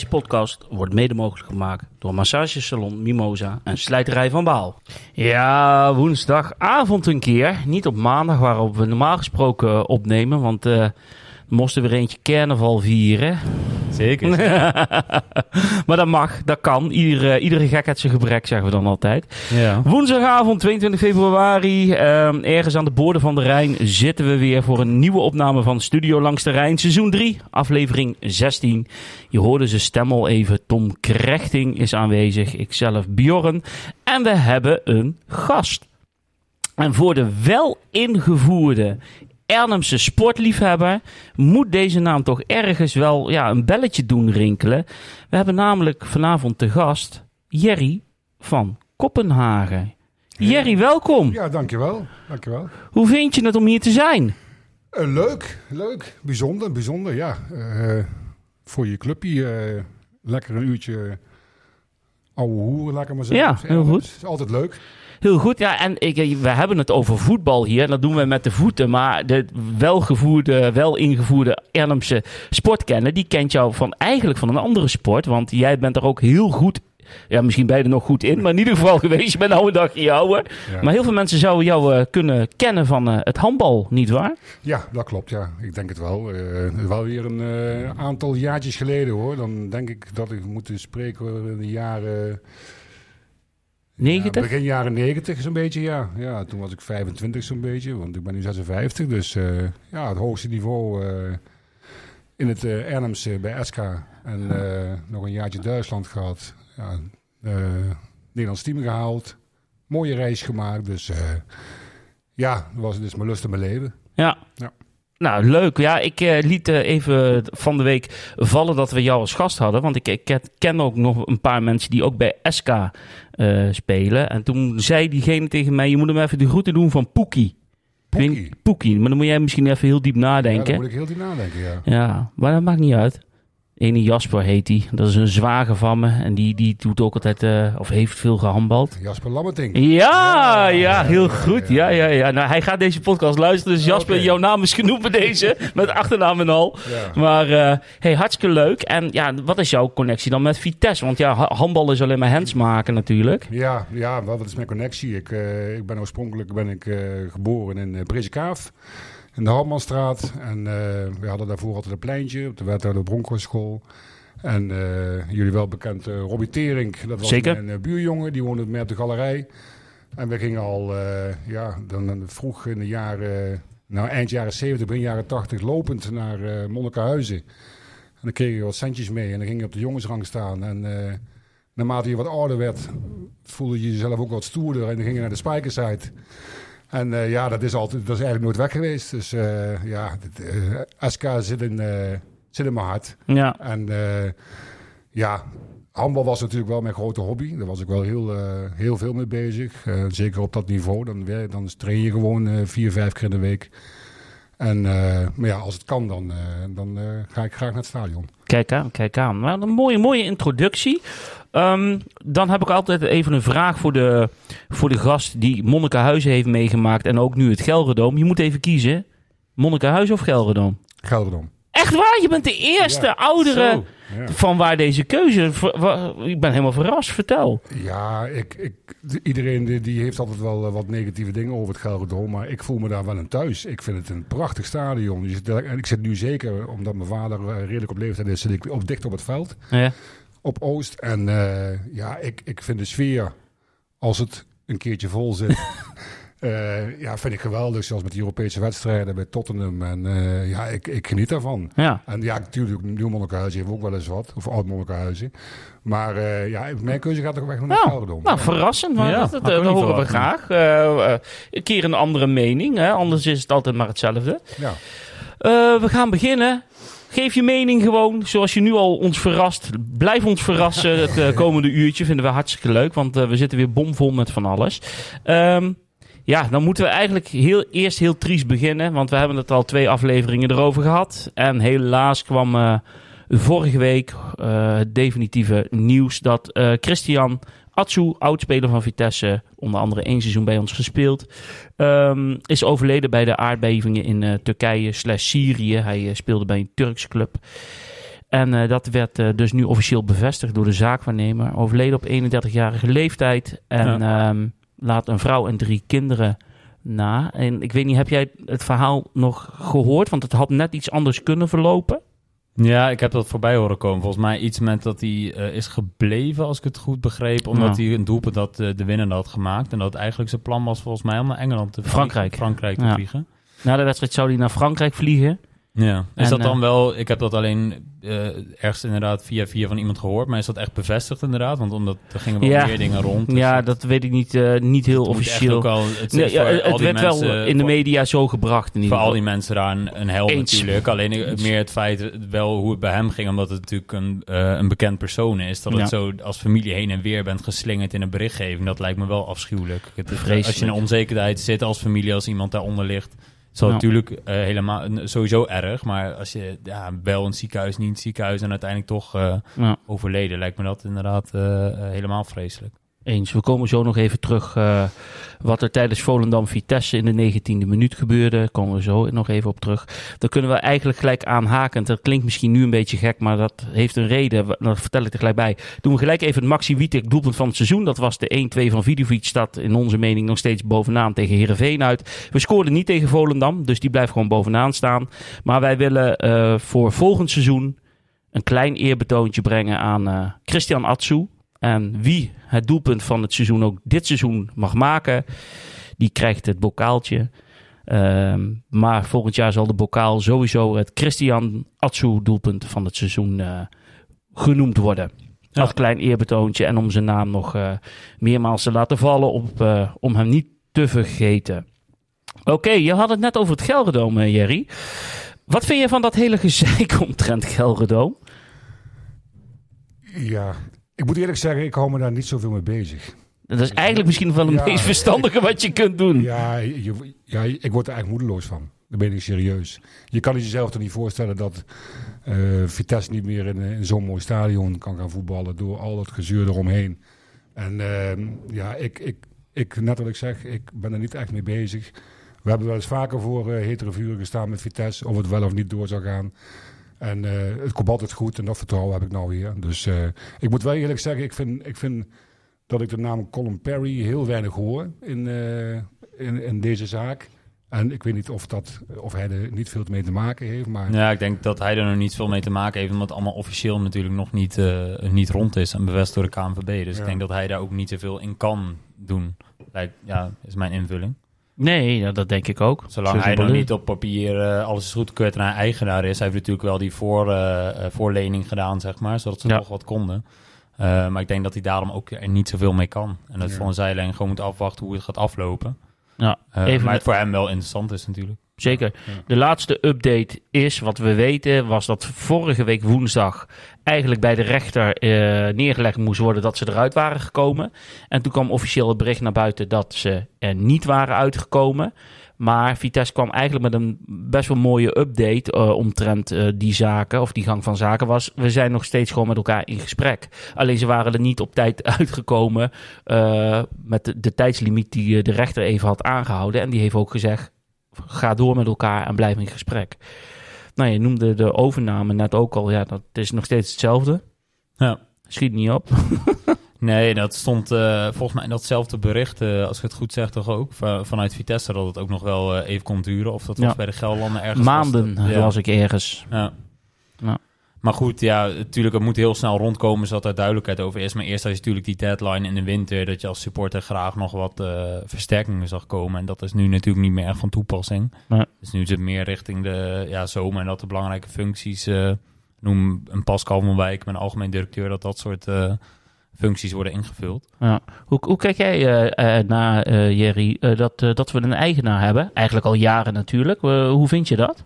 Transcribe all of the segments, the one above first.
Deze podcast wordt mede mogelijk gemaakt door massagesalon Mimosa en slijterij van Baal. Ja, woensdagavond een keer. Niet op maandag waarop we normaal gesproken opnemen, want eh moesten weer eentje carnaval vieren. Zeker. maar dat mag, dat kan. Iedere, iedere gek heeft zijn gebrek, zeggen we dan altijd. ja. Woensdagavond 22 februari, ehm, ergens aan de boorden van de Rijn, zitten we weer voor een nieuwe opname van Studio Langs de Rijn, seizoen 3, aflevering 16. Je hoorde zijn stem al even, Tom Krechting is aanwezig, ikzelf Bjorn. En we hebben een gast. En voor de wel ingevoerde Ernemse sportliefhebber moet deze naam toch ergens wel ja, een belletje doen rinkelen. We hebben namelijk vanavond te gast Jerry van Kopenhagen. Jerry, welkom. Ja, dankjewel. dankjewel. Hoe vind je het om hier te zijn? Eh, leuk, leuk. Bijzonder, bijzonder, ja. Eh, voor je clubje eh, lekker een uurtje ouwe hoeren, laat ik maar zeggen. Ja, heel goed. Het is altijd leuk. Heel goed, ja. En ik, we hebben het over voetbal hier. En dat doen we met de voeten. Maar de welgevoerde, wel ingevoerde Ernemse sportkenner... die kent jou van eigenlijk van een andere sport. Want jij bent er ook heel goed... Ja, misschien er nog goed in. Maar in ieder geval geweest. Je bent nou een dagje ouder. Ja. Maar heel veel mensen zouden jou eh, kunnen kennen van eh, het handbal, nietwaar? Ja, dat klopt, ja. Ik denk het wel. Eh, wel weer een eh, aantal jaartjes geleden, hoor. Dan denk ik dat ik moet spreken over de jaren... 90? Ja, begin jaren 90 zo'n beetje, ja. Ja, toen was ik 25 zo'n beetje, want ik ben nu 56. Dus eh, ja, het hoogste niveau eh, in het uh, Ernemse bij SK. En nog een jaartje Duitsland gehad. Ja, Nederlands team gehaald. Mooie reis gemaakt. Dus ja, dat was dus mijn lust in mijn leven. Ja. Ja. Nou, leuk. Ja, ik eh, liet eh, even van de week vallen dat we jou als gast hadden. Want ik, ik ken- ook nog een paar mensen die ook bij SK eh, spelen. En toen zei diegene tegen mij, je moet hem even de groeten doen van Poekie. Ik weet Poekie. niet- Poekie. Maar dan moet jij misschien even heel diep Ja, nadenken. daar moet ik heel diep nadenken, ja. Ja, maar dat maakt niet uit. Ene Jasper heet die. Dat is een zwager van me. En die, die doet ook altijd, eh, of heeft veel gehandbald. Jasper Lammerting. Ja, ja, Ja, heel goed. Ja, ja, ja. Nou, hij gaat deze podcast luisteren. Dus Jasper, jouw naam is genoemd bij deze. met achternaam en al. Ja. Maar, eh hey, hartstikke leuk. En ja, wat is jouw connectie dan met Vitesse? Want ja, ha- handbal is alleen maar hands maken natuurlijk. Ja, ja wel, wat is mijn connectie? Ik, eh, ik ben oorspronkelijk ben ik, geboren in uh, in de Halmanstraat. En eh, we hadden daarvoor altijd een pleintje op de Wethouder Bronkhorst En eh, jullie wel bekend eh Robbie Tering, dat was Zeker. mijn buurjongen, die woonde met op de galerij. En we gingen al ja, dan, vroeg in de jaren, nou eind jaren 70, begin jaren 80, lopend naar Monnikenhuizen. En dan kreeg je wat centjes mee en dan ging je op de jongensrang staan. En naarmate je wat ouder werd, voelde je jezelf ook wat stoerder. En dan ging je naar de Spijkerside. En eh, ja, dat is, altijd, dat is eigenlijk nooit weg geweest. Dus eh, ja, dit, eh, SK zit in, zit in mijn hart. Ja, En ja, handbal was natuurlijk wel mijn grote hobby. Daar was ik wel heel, heel veel mee bezig. Zeker op dat niveau. Dan, dan train je gewoon vier, vijf keer in de week. En, maar ja, als het kan, dan, dan ga ik graag naar het stadion. kijk aan, kijk aan. Nou, een mooie, mooie introductie. Ehm, dan heb ik altijd even een vraag voor de, voor de gast die Monnikenhuizen heeft meegemaakt. En ook nu het Gelredoom. Je moet even kiezen. Monnikenhuizen of Gelredoom? Gelderdom. Echt waar? Je bent de eerste Ja. oudere Zo. Ja. van waar deze keuze... Ik ben helemaal verrast. Vertel. Ja, ik, ik, iedereen die, die heeft altijd wel eh, wat negatieve dingen over het Gelredome, maar ik voel me daar wel in thuis. Ik vind het een prachtig stadion. En ik zit nu zeker, omdat mijn vader eh, redelijk op leeftijd is, zit ik op, dicht op het veld, Ja. Op Oost. En eh, ja, ik, ik vind de sfeer, als het een keertje vol zit, eh, ja, vind ik geweldig. Zoals met die Europese wedstrijden bij Tottenham. En eh, ja, ik, ik geniet daarvan. Ja. En ja, natuurlijk, Nieuw Monnikenhuizen heeft ook wel eens wat. Of Oud Monnikenhuizen. Maar eh, ja, mijn keuze gaat toch weg naar het Nou, nou, verrassend. Maar Ja, dat, horen we graag. Een keer een andere mening. Hè? Anders is het altijd maar hetzelfde. Ja. Eh, we gaan beginnen. Geef je mening gewoon, zoals je nu al ons verrast. Blijf ons verrassen het eh, komende uurtje. Vinden we hartstikke leuk, want eh, we zitten weer bomvol met van alles. Ehm, ja, dan moeten we eigenlijk heel, eerst heel triest beginnen. Want we hebben het al twee afleveringen erover gehad. En helaas kwam eh, vorige week het definitieve nieuws dat Christian Atsu, oudspeler van Vitesse, onder andere één seizoen bij ons gespeeld, ehm, is overleden bij de aardbevingen in eh, Turkije slash Syrië. Hij eh, speelde bij een Turkse club. En eh, dat werd dus nu officieel bevestigd door de zaakwaarnemer. Overleden op 31-jarige leeftijd. En ehm, laat een vrouw en drie kinderen na. En ik weet niet, heb jij het verhaal nog gehoord? Want het had net iets anders kunnen verlopen. Ja, ik heb dat voorbij horen komen. Volgens mij iets met dat hij eh, is gebleven, als ik het goed begreep. Omdat Ja. hij een doelpunt had, eh, de winnende had gemaakt. En dat eigenlijk zijn plan was volgens mij om naar Engeland te vliegen. Frankrijk. Frankrijk te Ja. vliegen. Na de wedstrijd zou hij naar Frankrijk vliegen. Ja. Is En, dat dan eh, wel... Ik heb dat alleen eh, ergens inderdaad via via van iemand gehoord. Maar is dat echt bevestigd inderdaad? Want omdat er gingen wel Ja. meer dingen rond. dus ja, dat weet ik niet, eh, niet heel officieel. ook al, het, Nee, ja, het werd wel in de media zo gebracht in ieder Voor al geval. die mensen daar een, een hel Eens. natuurlijk. Alleen meer het feit wel hoe het bij hem ging. Omdat het natuurlijk een, een bekend persoon is. Dat het zo als familie heen en weer bent geslingerd in een berichtgeving. Dat lijkt me wel afschuwelijk. Het, als je in onzekerheid zit als familie, als iemand daaronder ligt. Is natuurlijk eh, helemaal sowieso erg. Maar als je ja, wel het ziekenhuis, niet het ziekenhuis en uiteindelijk toch eh, Ja. overleden, lijkt me dat inderdaad eh, helemaal vreselijk. Eens. We komen zo nog even terug eh, wat er tijdens Volendam-Vitesse in de 19e minuut gebeurde. Daar komen we zo nog even op terug. Dan kunnen we eigenlijk gelijk aanhaken. Dat klinkt misschien nu een beetje gek, maar dat heeft een reden. Dat vertel ik er gelijk bij. Doen we gelijk even het Maxi Wietek doelpunt van het seizoen. Dat was de 1-2 van Vidovic. Staat in onze mening nog steeds bovenaan tegen Heerenveen uit. We scoorden niet tegen Volendam, dus die blijft gewoon bovenaan staan. Maar wij willen eh, voor volgend seizoen een klein eerbetoontje brengen aan eh, Christian Atsu. En wie het doelpunt van het seizoen ook dit seizoen mag maken, die krijgt het bokaaltje. Ehm, maar volgend jaar zal de bokaal sowieso het Christian Atsu doelpunt van het seizoen eh, genoemd worden. Ja. Als klein eerbetoontje en om zijn naam nog eh, meermaals te laten vallen op, eh, om hem niet te vergeten. Oké, je had het net over het Gelredoom, eh, Jerry. Wat vind je van dat hele gezeik omtrent Gelredoom? Ja, ik moet eerlijk zeggen, ik hou me daar niet zoveel mee bezig. Dat is eigenlijk misschien wel het Ja. meest verstandige wat je kunt doen. Ja, je, ja, ik word er eigenlijk moedeloos van. Daar ben ik serieus. Je kan het jezelf toch niet voorstellen dat eh, Vitesse niet meer in, in zo'n mooi stadion kan gaan voetballen door al dat gezeur eromheen. En ehm, ja, ik, ik, ik, net wat ik zeg, ik ben er niet echt mee bezig. We hebben wel eens vaker voor uh, hetere vuren gestaan met Vitesse, of het wel of niet door zou gaan. En eh, het komt altijd goed en dat vertrouwen heb ik nou weer. Dus eh, ik moet wel eerlijk zeggen, ik vind, ik vind dat ik de naam Colin Perry heel weinig hoor in, eh, in, in deze zaak. En ik weet niet of, dat, of hij er niet veel mee te maken heeft. Maar Ja, ik denk dat hij er nog niet veel mee te maken heeft, omdat het allemaal officieel natuurlijk nog niet, niet rond is en bevestigd door de KNVB. Dus Ja. ik denk dat hij daar ook niet zoveel in kan doen. Lijkt, ja, is mijn invulling. Nee, ja, dat denk ik ook. Zolang Zo hij nog niet op papier eh, alles is goedgekeurd en hij eigenaar is, hij heeft natuurlijk wel die voor, eh, eh, voorlening gedaan, zeg maar, zodat ze Ja. nog wat konden. Eh, maar ik denk dat hij daarom ook er niet zoveel mee kan. En dat Ja. zijlijn gewoon moet afwachten hoe het gaat aflopen. Ja, even maar met- het voor hem wel interessant is natuurlijk. Zeker. De laatste update is, wat we weten, was dat vorige week woensdag eigenlijk bij de rechter eh, neergelegd moest worden dat ze eruit waren gekomen. En toen kwam officieel het bericht naar buiten dat ze er niet waren uitgekomen. Maar Vitesse kwam eigenlijk met een best wel mooie update eh, omtrent eh, die zaken, of die gang van zaken was. We zijn nog steeds gewoon met elkaar in gesprek. Alleen ze waren er niet op tijd uitgekomen met de, de tijdslimiet die de rechter even had aangehouden. En die heeft ook gezegd, ga door met elkaar en blijf in gesprek. Nou, je noemde de overname net ook al. Ja, dat is nog steeds hetzelfde. Ja. Schiet niet op. Nee, dat stond eh, volgens mij in datzelfde bericht, eh, als ik het goed zeg, toch ook van, vanuit Vitesse, dat het ook nog wel eh, even kon duren. Of dat was Ja. bij de Gelderlanden ergens. Maanden, was dat- ja. las ik ergens. Ja. Ja. Maar goed, ja, natuurlijk, het moet heel snel rondkomen, zodat er duidelijkheid over is. Maar eerst had je natuurlijk die deadline in de winter, dat je als supporter graag nog wat eh, versterkingen zag komen. En dat is nu natuurlijk niet meer echt van toepassing. Nee. Dus nu is het meer richting de ja, zomer en dat de belangrijke functies, eh, noem een Pascal van Wijk, mijn algemeen directeur, dat dat soort eh, functies worden ingevuld. Ja. Hoe, hoe kijk jij naar, Jerry, dat, dat we een eigenaar hebben? Eigenlijk al jaren natuurlijk. Hoe vind je dat?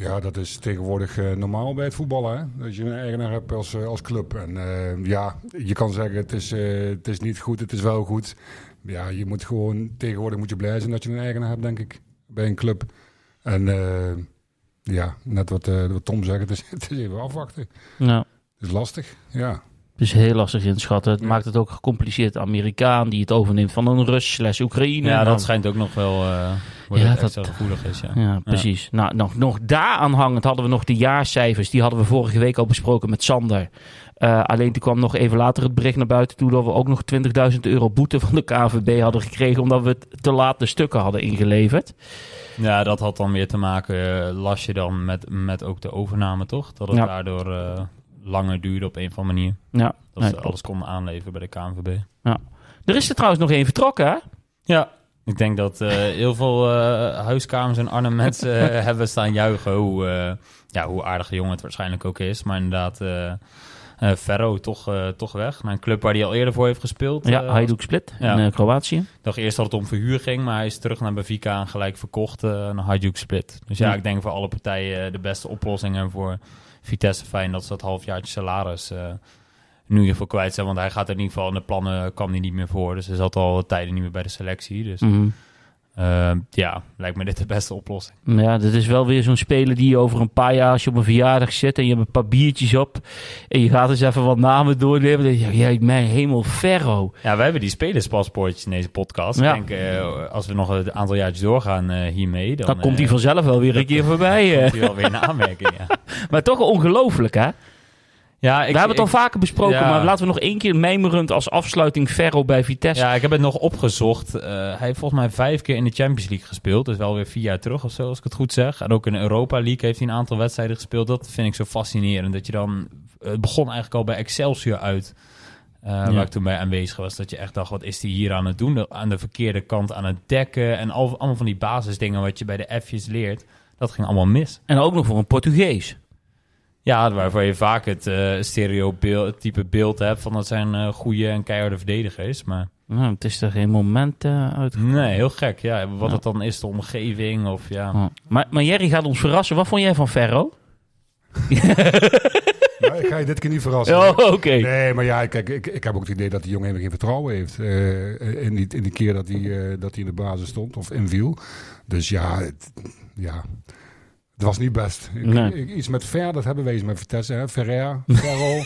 Ja, dat is tegenwoordig eh, normaal bij het voetballen. Hè? Dat je een eigenaar hebt als, eh, als club. En eh, ja, je kan zeggen het is, het is niet goed, het is wel goed. Ja, je moet gewoon, tegenwoordig moet je blij zijn dat je een eigenaar hebt, denk ik, bij een club. En ja, net wat, wat Tom zegt, het is, het is even afwachten. Ja. Het is lastig, ja. Dus heel lastig inschatten. Het maakt het ook gecompliceerd. Amerikaan die het overneemt van een Rus slash Oekraïne. Ja, dan- dat schijnt ook nog wel uh, Ja, dat- gevoelig is. Ja. Ja, precies. Nou, nog, nog daaraan hangend hadden we nog de jaarcijfers. Die hadden we vorige week al besproken met Sander. Eh, alleen toen kwam nog even later het bericht naar buiten toe... dat we ook nog 20.000 euro boete van de KVB hadden gekregen... omdat we te laat de stukken hadden ingeleverd. Ja, dat had dan weer te maken, eh, las je dan met, met ook de overname, toch? Dat het Ja. daardoor eh, langer duurde op een of andere manier. Ja, Dat nee, ze alles konden aanleveren bij de KNVB. Er is er trouwens nog één vertrokken, hè? Ja. Ik denk dat eh, heel veel eh, huiskamers in Arnhem mensen eh, hebben staan juichen hoe, ja, hoe aardig de jongen het waarschijnlijk ook is. Maar inderdaad, Ferro toch, toch weg. Naar een club waar hij al eerder voor heeft gespeeld. Ja, Hajduk Split Ja. in Kroatië. Ik dacht eerst dat het om verhuur ging, maar hij is terug naar Benfica en gelijk verkocht naar Hajduk Split. Dus ja, Ja. ik denk voor alle partijen de beste oplossing. En voor Vitesse fijn dat ze dat halfjaartje salaris eh, nu in kwijt zijn. Want hij gaat er in ieder geval in de plannen kwam hij niet meer voor. Dus hij zat al tijden niet meer bij de selectie. Dus Mhm. Eh, ja, lijkt me dit de beste oplossing. Ja, dit is wel weer zo'n speler die je over een paar jaar, als je op een verjaardag zit en je hebt een paar biertjes op en je gaat eens even wat namen doornemen, dan denk je, ja, mijn hemel, Ferro. Ja, wij hebben die spelerspaspoortjes in deze podcast. Ja. Ik denk, eh, als we nog een aantal jaartjes doorgaan eh, hiermee, dan, Dan, komt hij eh, vanzelf wel weer een keer voorbij. eh. komt hij wel weer in aanmerking. Ja, Maar toch ongelooflijk, hè? Ja ik, we hebben het ik- al vaker besproken, ja. maar laten we nog één keer mijmerend als afsluiting Ferro bij Vitesse. Ja, ik heb het nog opgezocht. Eh, hij heeft volgens mij vijf keer in de Champions League gespeeld. Dus wel weer vier jaar terug of zo, als ik het goed zeg. En ook in de Europa League heeft hij een aantal wedstrijden gespeeld. Dat vind ik zo fascinerend. Dat je dan... Het begon eigenlijk al bij Excelsior uit. eh, Waar ik toen bij aanwezig was. Dat je echt dacht, wat is hij hier aan het doen? Aan de verkeerde kant aan het dekken. En al, allemaal van die basisdingen wat je bij de F'jes leert. Dat ging allemaal mis. En ook nog voor een Portugees. Ja, waarvoor je vaak het eh stereotype het type beeld hebt van dat zijn eh goede en keiharde verdedigers. Maar Nou, het is er geen moment uit. Nee, heel gek. Ja, wat Ja. het dan is, de omgeving of ja. Oh. Maar, maar Jerry gaat ons verrassen. Wat vond jij van Ferro? Nou, ik ga je dit keer niet verrassen. Oh, oké. Nee, maar ja, kijk, ik, ik heb ook het idee dat die jongen helemaal geen vertrouwen heeft. eh, in, die, in die keer dat hij, eh, dat hij in de basis stond of inviel. Dus ja, het, ja, het was niet best. Ik- Nee. ik- iets met Ver, dat hebben we eens met Vitesse, hè? Ferrer, Ferro.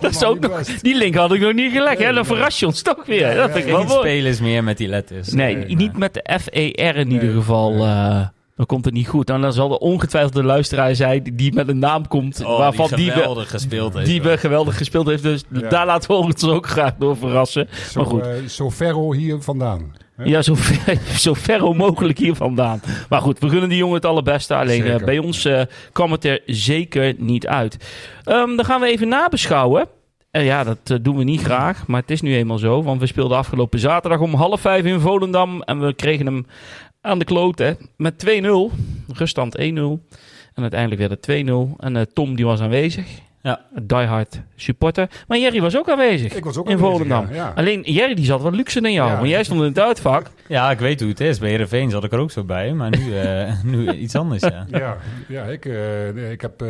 Dat is ook nog, die link had ik nog niet gelegd. hè? Dan Nee, verras je ons toch weer. Ja, dat ja, spelers meer met die letters. Nee, Nee, niet met de F-E-R in ieder geval. nee. eh, dan komt het niet goed. En dan zal er ongetwijfeld de luisteraar zijn die met een naam komt. Oh, waarvan die die, we, geweldig gespeeld heeft. die we geweldig gespeeld heeft. Dus Ja. daar laten we ons ook graag door verrassen. Zo, Maar goed. eh, zo Ferro hier vandaan. Ja, zo ver, zo ver mogelijk hier vandaan. Maar goed, we gunnen die jongen het allerbeste. Alleen eh, bij ons eh, kwam het er zeker niet uit. Ehm, dan gaan we even nabeschouwen. En ja, dat eh, doen we niet graag, maar het is nu eenmaal zo. Want we speelden afgelopen zaterdag om half vijf in Volendam. En we kregen hem aan de kloten met 2-0. Ruststand 1-0. En uiteindelijk werd het 2-0. En eh, Tom die was aanwezig. Ja. Diehard supporter. Maar Jerry was ook aanwezig. Ik was ook in aanwezig, Volendam. ja, ja. Alleen Jerry die zat wat luxe dan jou. Ja. Want jij stond in het uitvak. Ja, ik weet hoe het is. Bij Heerenveen zat ik er ook zo bij. Maar nu, eh, nu iets anders, ja. Ja, ja ik, eh, ik heb eh,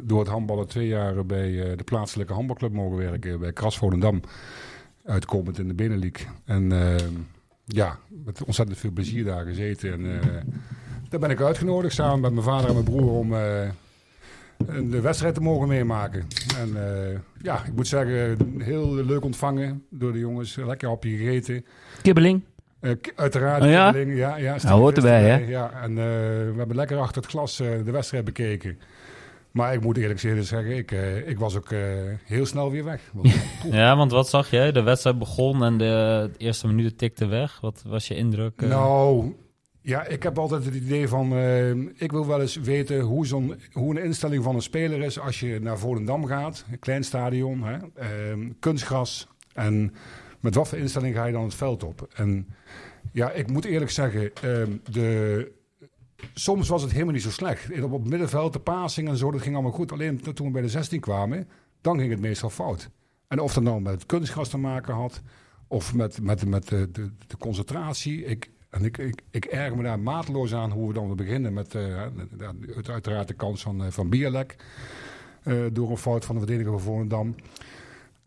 door het handballen twee jaar bij eh, de plaatselijke handbalclub mogen werken. Bij Kras Volendam. Uitkomend in de Binnenleague. En ja, met ontzettend veel plezier daar gezeten. En eh, daar ben ik uitgenodigd samen met mijn vader en mijn broer om eh, de wedstrijd te mogen meemaken. En eh, ja, ik moet zeggen, heel leuk ontvangen door de jongens. Lekker hapje gegeten. Kibbeling. Eh, uiteraard. Oh ja? kibbeling, ja, ja, Nou, hoort erbij, hè? Ja, en eh, we hebben lekker achter het glas de wedstrijd bekeken. Maar ik moet eerlijk zeggen, ik, ik was ook heel snel weer weg. Ja, want wat zag jij? De wedstrijd begon en de, de eerste minuten tikte weg. Wat was je indruk? nou, ja, ik heb altijd het idee van, eh, ik wil wel eens weten hoe, zo'n, hoe een instelling van een speler is als je naar Volendam gaat. Een klein stadion, hè, ehm, kunstgras. En met wat voor instelling ga je dan het veld op? En ja, ik moet eerlijk zeggen, ehm, de, soms was het helemaal niet zo slecht. Op het middenveld, de passing en zo, dat ging allemaal goed. Alleen toen we bij de 16 kwamen, dan ging het meestal fout. En of dat nou met het kunstgras te maken had, of met, met, met de, de, de concentratie. Ik, en ik, ik, ik erger me daar maatloos aan hoe we dan beginnen met eh, uit- uiteraard de kans van, eh, van Bierlek. eh, door een fout van de verdediger van Volendam.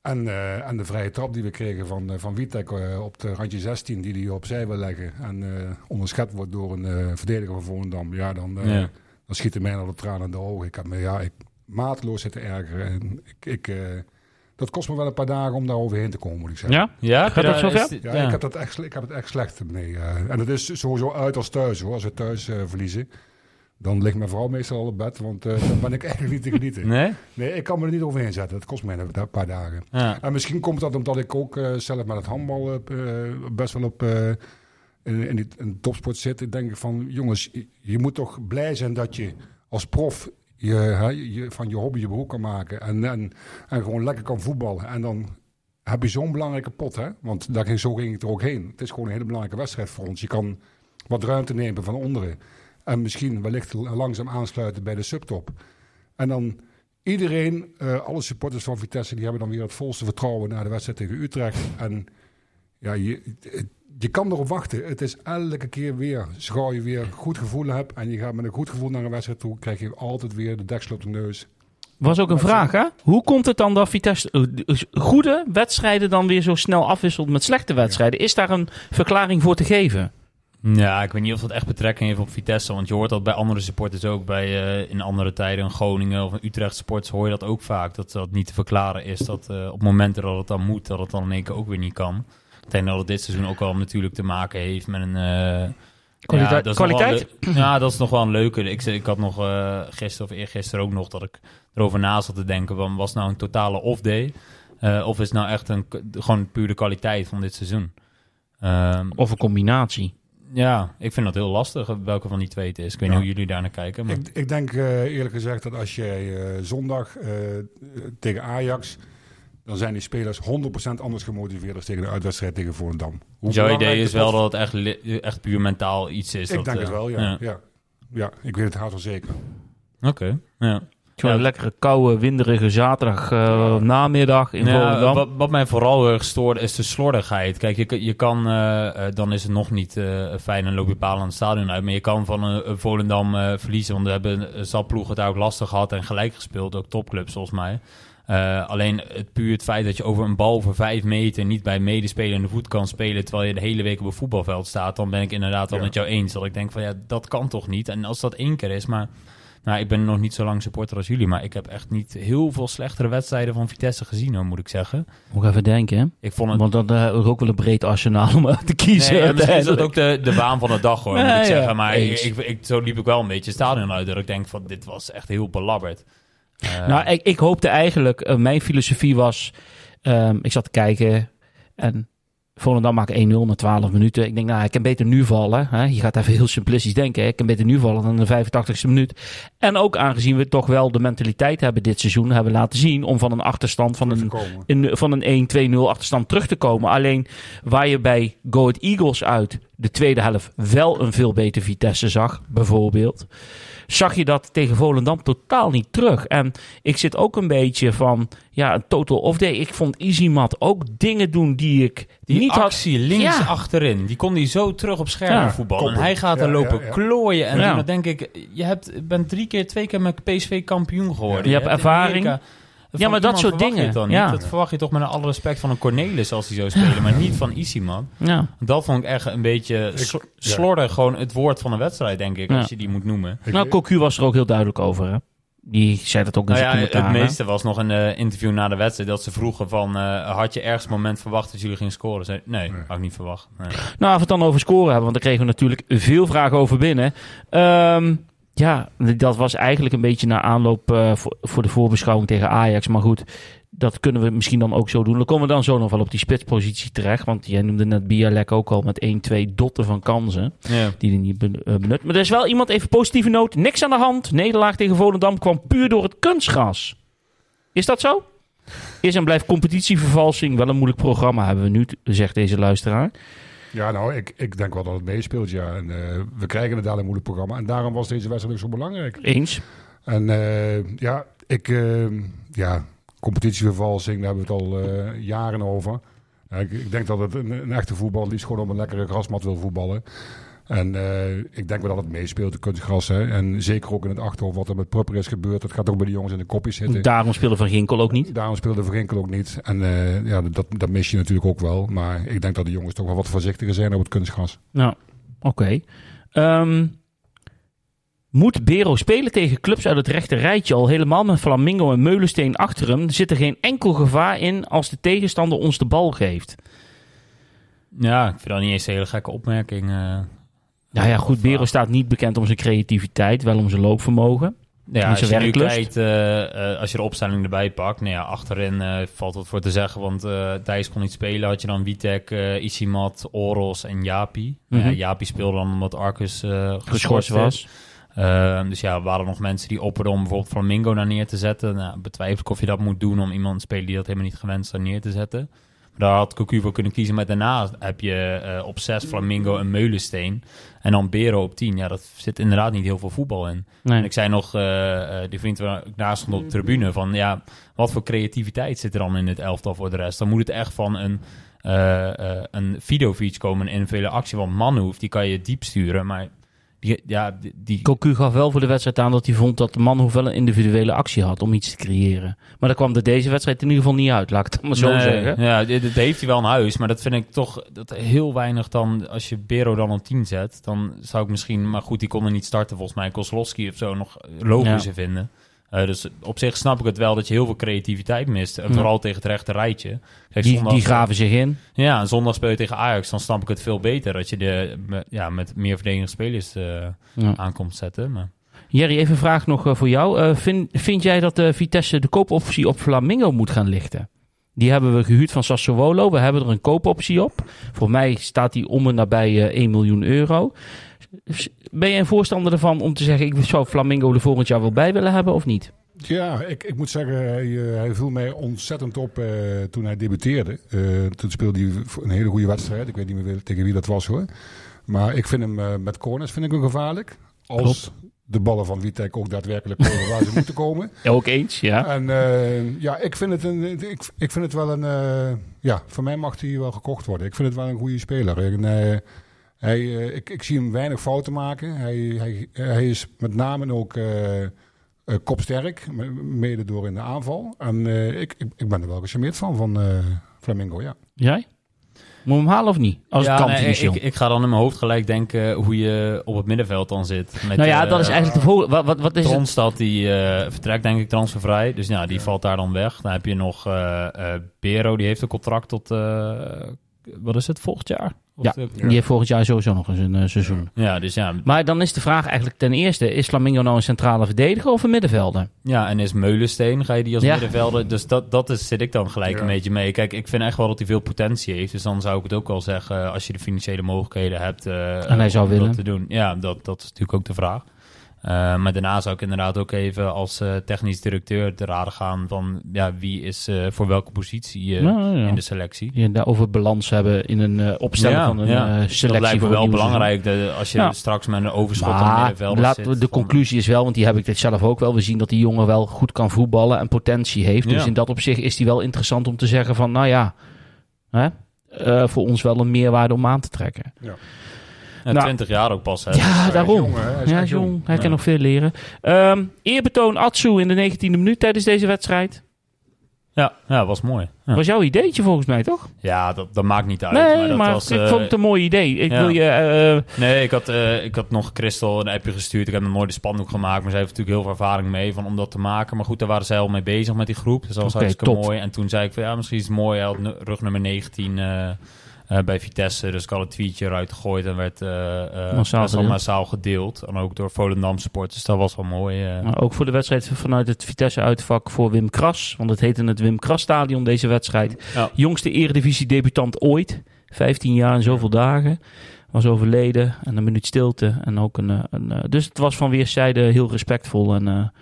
En, en de vrije trap die we kregen van, van Witek op de randje 16, die hij opzij wil leggen. En onderschept wordt door een verdediger van Volendam. Ja, dan, Ja. dan schieten mij al de tranen in de ogen. Ik heb me ja, ik, maatloos zitten ergeren. En ik, ik, dat kost me wel een paar dagen om daar overheen te komen, moet ik zeggen. Ja? Ja, Gaat dat zo ver? Ja, Ik, heb dat echt, ik heb het echt slecht mee. eh. en het is sowieso uit als thuis hoor. Als we thuis eh, verliezen, dan ligt mijn vrouw meestal al op bed. Want eh, dan ben ik eigenlijk niet te genieten. Nee? Nee, ik kan me er niet overheen zetten. Het kost mij een, een paar dagen. Ja. En misschien komt dat omdat ik ook eh, zelf met het handbal eh, best wel op eh, in, in, die, in topsport zit. Ik denk van, jongens, je moet toch blij zijn dat je als prof je, je, van je hobby je beroep kan maken. En, en, en gewoon lekker kan voetballen. En dan heb je zo'n belangrijke pot, hè? Want daar ging, zo ging het er ook heen. Het is gewoon een hele belangrijke wedstrijd voor ons. Je kan wat ruimte nemen van onderen. En misschien wellicht langzaam aansluiten bij de subtop. En dan iedereen, eh, alle supporters van Vitesse, die hebben dan weer het volste vertrouwen naar de wedstrijd tegen Utrecht. En ja, je, je kan erop wachten. Het is elke keer weer, als je weer een goed gevoel hebt en je gaat met een goed gevoel naar een wedstrijd toe, krijg je altijd weer de deksel op de neus. Was ook een vraag, hè? Hoe komt het dan dat Vitesse eh, goede wedstrijden dan weer zo snel afwisselt met slechte wedstrijden? Is daar een verklaring voor te geven? Ja, ik weet niet of dat echt betrekking heeft op Vitesse. Want je hoort dat bij andere supporters ook. Bij, eh, in andere tijden, in Groningen of in Utrecht Sports, hoor je dat ook vaak. Dat dat niet te verklaren is. Dat eh, op momenten dat het dan moet, dat het dan in één keer ook weer niet kan. Ik denk dat het dit seizoen ook wel natuurlijk te maken heeft met een... eh, Kwalite- ja, dat kwaliteit? ja, dat is nog wel een leuke. Ik, ik had nog eh, gisteren of eergisteren ook nog dat ik erover na zat te denken. Van, was het nou een totale off-day? Eh, of is het nou echt een, gewoon puur de kwaliteit van dit seizoen? Ehm, Of een combinatie? ja, ik vind dat heel lastig welke van die twee het is. Ik weet Ja. niet hoe jullie daar naar kijken. Maar... Ik, ik denk eh, eerlijk gezegd dat als jij eh, zondag eh, tegen Ajax, dan zijn die spelers 100% anders gemotiveerd als tegen de uitwedstrijd tegen Volendam. Hoe Jouw idee is wel dat het echt, echt puur mentaal iets is. Ik dat, denk eh, het wel, ja. ja. ja. ik weet het haast wel zeker. Oké, ja. Gewoon Ja. een lekkere, koude, winderige zaterdag eh, namiddag in Ja, Volendam. wat, wat mij vooral heel erg stoorde is de slordigheid. Kijk, je, kan- je kan, eh, eh, dan is het nog niet eh, fijn en loop je palen aan het stadion uit. Maar je kan van een, een Volendam eh, verliezen. Want we hebben een ploegen het daar ook lastig gehad en gelijk gespeeld. Ook topclubs volgens mij. Eh, alleen het puur het feit dat je over een bal voor vijf meter niet bij medespeler in de voet kan spelen. terwijl je de hele week op een voetbalveld staat. dan ben ik inderdaad wel Ja. met jou eens. Dat ik denk van ja, dat kan toch niet. En als dat één keer is, maar. Nou, ik ben nog niet zo lang supporter als jullie, maar ik heb echt niet heel veel slechtere wedstrijden van Vitesse gezien, hoor, moet ik zeggen. Moet ik even denken, hè? Ik vond het. Want dan eh, is ook wel een breed arsenaal om uit te kiezen. Nee, ja, misschien is dat ook de, de waan van de dag, hoor, moet ik ja, zeggen. Maar ik, ik, ik- zo liep ik wel een beetje het stadion uit. Dat ik denk van, dit was echt heel belabberd. Eh, Nou, ik, ik hoopte eigenlijk, eh, mijn filosofie was, ehm, ik zat te kijken en Volendam maakt 1-0 na 12 minuten. Ik denk, nou, ik kan beter nu vallen. Hè? Je gaat even heel simplistisch denken. Ik kan beter nu vallen dan de 85ste minuut. En ook aangezien we toch wel de mentaliteit hebben dit seizoen, hebben laten zien om van een achterstand van een in, van een 1-2-0 achterstand terug te komen. Alleen waar je bij Go Ahead Eagles uit de tweede helft wel een veel beter Vitesse zag, bijvoorbeeld, zag je dat tegen Volendam totaal niet terug. En ik zit ook een beetje van, ja, een total off day. Ik vond Easymat ook dingen doen die ik die niet had. actie links Ja. achterin, die kon hij zo terug op scherm Ja, voetballen. En hij gaat er lopen ja, ja. klooien. En dan denk ik, je hebt, bent drie keer, twee keer met PSV kampioen geworden. Je hebt in ervaring. Amerika- Ja, maar dat soort dingen. dan. Ja. Dat verwacht je toch met alle respect van een Cornelis als hij zou spelen, maar niet van Isiman. Ja. Dat vond ik echt een beetje sl- slordig, gewoon het woord van de wedstrijd, denk ik, Ja. als je die moet noemen. Nou, Cocu was er ook heel duidelijk over. Hè? Die zei dat ook in Nou zijn ja, het meeste was nog een eh, interview na de wedstrijd dat ze vroegen van, eh, had je ergens een moment verwacht dat jullie gingen scoren? Zei, nee, Nee. had ik niet verwacht. Nee. Nou, als we het dan over scoren hebben, want daar kregen we natuurlijk veel vragen over binnen. Ehm, ja, dat was eigenlijk een beetje naar aanloop eh, voor, voor de voorbeschouwing tegen Ajax. Maar goed, dat kunnen we misschien dan ook zo doen. Dan komen we dan zo nog wel op die spitspositie terecht. Want jij noemde net Bialek ook al met 1, 2 dotten van kansen. Ja. Die hij niet eh, benut. Maar er is wel iemand, even positieve noot. Niks aan de hand. Nederlaag tegen Volendam kwam puur door het kunstgras. Is dat zo? Is en blijft competitievervalsing wel een moeilijk programma, hebben we nu, zegt deze luisteraar. Ja, nou, ik, ik denk wel dat het meespeelt, ja. En eh, we krijgen inderdaad een moeilijk programma. En daarom was deze wedstrijd ook zo belangrijk. Eens. En eh, ja, ik, eh, ja, competitievervalsing, daar hebben we het al jaren over. Ik, ik denk dat het een, een echte voetbal liefst gewoon op een lekkere grasmat wil voetballen. En eh, ik denk wel dat het meespeelt, de kunstgras. Hè. En zeker ook in het achterhoofd wat er met Prupper is gebeurd. Dat gaat ook bij de jongens in de kopjes zitten. Daarom speelde Van Ginkel ook niet. Daarom speelde Verginkel ook niet. En eh, ja, dat, dat mis je natuurlijk ook wel. Maar ik denk dat de jongens toch wel wat voorzichtiger zijn op het kunstgras. Nou, oké. Ehm, Moet Bero spelen tegen clubs uit het rechte rijtje al helemaal met Flamingo en Meulensteen achter hem? Zit er geen enkel gevaar in als de tegenstander ons de bal geeft. Ja, ik vind dat niet eens een hele gekke opmerking. eh. Nou ja, goed, Bero staat niet bekend om zijn creativiteit, wel om zijn loopvermogen. Ja, als je nu kijkt, eh, eh, als je de opstelling erbij pakt, nou ja, achterin eh, valt wat voor te zeggen, want Thijs kon niet spelen. Had je dan Witek, Isimat, Oros en Japi. Ja, Japi speelde dan omdat Arcus geschorst was. Dus ja, er waren nog mensen die opperden om bijvoorbeeld Flamingo daar neer te zetten. Nou, betwijfel ik of je dat moet doen om iemand te spelen die dat helemaal niet gewend is daar neer te zetten. Daar had Cocu voor kunnen kiezen. Maar daarna heb je eh, op 6 Flamingo en Meulensteen. En dan Bero op 10. Ja, dat zit inderdaad niet heel veel voetbal in. Nee. En ik zei nog, eh, eh, die vriend waar ik naast stond op de tribune, van ja, wat voor creativiteit zit er dan in het elftal voor de rest? Dan moet het echt van een, eh eh een komen in vele actie. Want Manhoef, die kan je diep sturen, maar die, ja, die, Cocu gaf wel voor de wedstrijd aan dat hij vond dat de man hoeveel een individuele actie had om iets te creëren. Maar dat kwam er deze wedstrijd in ieder geval niet uit, laat ik het maar zo Nee, zeggen. Ja, dit heeft hij wel een huis, maar dat vind ik toch dat heel weinig dan, als je Bero dan op 10 zet, dan zou ik misschien, maar goed, die kon er niet starten volgens mij, Kozlowski of zo nog logischer vinden. Eh, dus op zich snap ik het wel dat je heel veel creativiteit mist. En Ja. vooral tegen het rechte rijtje. Kijk, Die, zondag- die graven zich in. Ja, en zondag speel je tegen Ajax. Dan snap ik het veel beter dat je de, met, ja, met meer verdedigende spelers eh, Ja. aankomt zetten. Maar, Jerry, even een vraag nog eh, voor jou. Vind, vind jij dat de Vitesse de koopoptie op Flamingo moet gaan lichten? Die hebben we gehuurd van Sassuolo. We hebben er een koopoptie op. Voor mij staat die om en nabij eh 1 miljoen euro. Ben jij een voorstander ervan om te zeggen... ik zou Flamingo er volgend jaar wel bij willen hebben of niet? Ja, ik, ik moet zeggen, hij, eh, hij viel mij ontzettend op eh, toen hij debuteerde. Eh, toen speelde hij een hele goede wedstrijd. Ik weet niet meer tegen wie dat was hoor. Maar ik vind hem met corners vind ik hem gevaarlijk. Als de ballen van Witek ook daadwerkelijk komen waar ze moeten komen. Ook eens, ja. En ja, ik vind het, een, ik, ik vind het wel een... ja, voor mij mag hij wel gekocht worden. Ik vind het wel een goede speler. En, hij, eh, ik, ik zie hem weinig fouten maken. Hij, hij, hij is met name ook eh, eh, kopsterk, me- mede door in de aanval. En eh, ik, ik, ik ben er wel gecharmeerd van, van eh, Flamingo, ja. Jij? Moet hem halen of niet? Als ja, het kan nee, ik, ik ga dan in mijn hoofd gelijk denken hoe je op het middenveld dan zit. Met, nou ja, dat is eigenlijk de volgende... Wat, wat, wat is het? Tronstad die eh, vertrekt denk ik transfervrij. Dus ja, die valt daar dan weg. Dan heb je nog eh eh Bero, die heeft een contract tot... eh, wat is het, volgend jaar? Of Ja. de- Die heeft volgend jaar sowieso nog eens een eh, seizoen. ja, dus ja, Maar dan is de vraag eigenlijk ten eerste... is Flamingo nou een centrale verdediger of een middenvelder? Ja, en is Meulensteen, ga je die als Ja. middenvelder? Dus dat, dat is, zit ik dan gelijk Ja. een beetje mee. Kijk, ik vind echt wel dat hij veel potentie heeft. Dus dan zou ik het ook wel zeggen, eh, als je de financiële mogelijkheden hebt... eh, En hij zou om willen. Dat te doen. Ja, dat, dat is natuurlijk ook de vraag. Eh, maar daarna zou ik inderdaad ook even als eh, technisch directeur te raden gaan van... Ja, wie is eh, voor welke positie Nou, ja. in de selectie? Die daarover balans hebben in een eh, opstellen van een ja. eh, dat selectie. lijkt me wel belangrijk de, als je Ja. straks met een overschot aan laten we, zit. de van- conclusie is wel, want die heb ik dit zelf ook wel. We zien dat die jongen wel goed kan voetballen en potentie heeft. Dus Ja. in dat opzicht is die wel interessant om te zeggen van, nou ja, hè, eh, voor ons wel een meerwaarde om aan te trekken. Ja, nou. 20 jaar ook pas. Hè. Ja, daarom. jong, hè? Hij ja, jong. jong. Hij Ja. kan nog veel leren. Ehm, eerbetoon Atsu in de 19e minuut tijdens deze wedstrijd. Ja, ja, was mooi. Ja. Was jouw ideetje volgens mij, toch? Ja, dat, dat maakt niet uit. nee, maar maar, dat was, ik eh, vond het een mooi idee. Ik ja. wil je... eh, Nee, ik had, eh, ik had nog Christel een appje gestuurd. Ik heb een mooi de spandoek gemaakt. Maar zij heeft natuurlijk heel veel ervaring mee van, om dat te maken. Maar goed, daar waren zij al mee bezig met die groep. Dus dat was Oké, hartstikke top. mooi. En toen zei ik van, ja, misschien is het mooi. Rug nummer 19 eh, bij Vitesse. Dus ik had een tweetje eruit gegooid en werd eh eh, Massaal gedeeld. massaal gedeeld. En ook door Volendam supporters. Dus dat was wel mooi. Maar ook voor de wedstrijd vanuit het Vitesse-uitvak voor Wim Kras. Want het heette het Wim Kras-stadion, deze wedstrijd. Ja. Jongste eredivisie-debutant ooit. 15 jaar en zoveel dagen. Was overleden. En een minuut stilte. En ook een, een, dus het was van weerszijden heel respectvol en,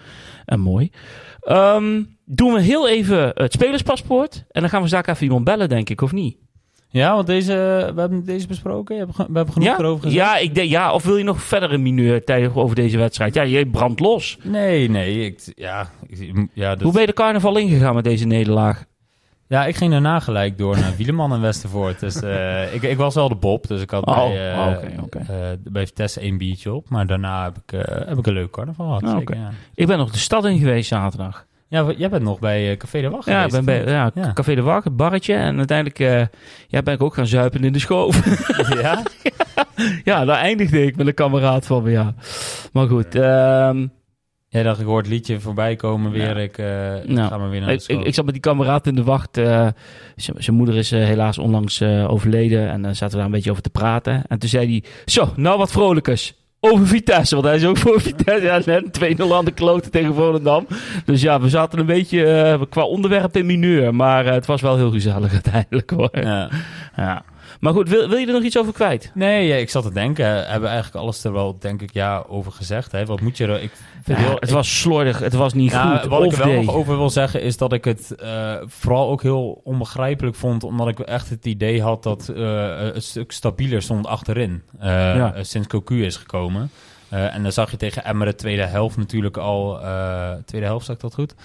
en mooi. Ehm, doen we heel even het spelerspaspoort. En dan gaan we zaak even iemand bellen, denk ik, of niet? Ja, want deze, we hebben deze besproken. We hebben, genoeg ja? erover gezegd. Ja, ik ja, of wil je nog verder een mineur over deze wedstrijd? Ja, je brandt los. Nee, nee. Ik, ja, ik- ja, dat, Hoe ben je de carnaval ingegaan met deze nederlaag? Ja, ik ging daarna gelijk door naar Wieleman en Westervoort. Dus eh, ik, ik was wel de Bob, dus ik had Oh, bij, eh, oh, eh, bij Vitesse één biertje op. Maar daarna heb ik, eh, heb ik een leuk carnaval gehad. Ah, zeker, ja. Ik ben nog de stad in geweest zaterdag. Ja, jij bent nog bij eh, Café de Wacht Ja, ik ben bij ja, Ja. Café de Wacht, een barretje. En uiteindelijk eh, ja, ben ik ook gaan zuipen in de schoof. ja? ja, daar eindigde ik met een kameraad van me, ja. Maar goed, ehm, Jij dacht, ik hoor het liedje voorbij komen weer. Ja. Ik eh, Nou, ga maar weer naar de ik, ik, zat met die kameraad in de wacht. zijn moeder is helaas onlangs overleden. En dan zaten we daar een beetje over te praten. En toen zei hij, zo, nou wat vrolijkers. Over Vitesse, want hij is ook voor Vitesse. Ja, net 2-0 aan de kloten tegen Volendam. Dus ja, we zaten een beetje eh, qua onderwerp in mineur. Maar eh, het was wel heel gezellig uiteindelijk hoor. Ja. Ja. Maar goed, wil, wil je er nog iets over kwijt? Nee, ja, ik zat te denken. We hebben eigenlijk alles er wel, denk ik, ja, over gezegd. Hè? Wat moet je er... Ik vind Ja, heel, het was slordig, het was niet goed. wat ik er wel nog over wil zeggen is dat ik het eh, vooral ook heel onbegrijpelijk vond, omdat ik echt het idee had dat eh, het stuk stabieler stond achterin eh, eh, sinds Cocu is gekomen. Eh, en dan zag je tegen Emmer de tweede helft natuurlijk al, eh, tweede helft zag ik dat goed,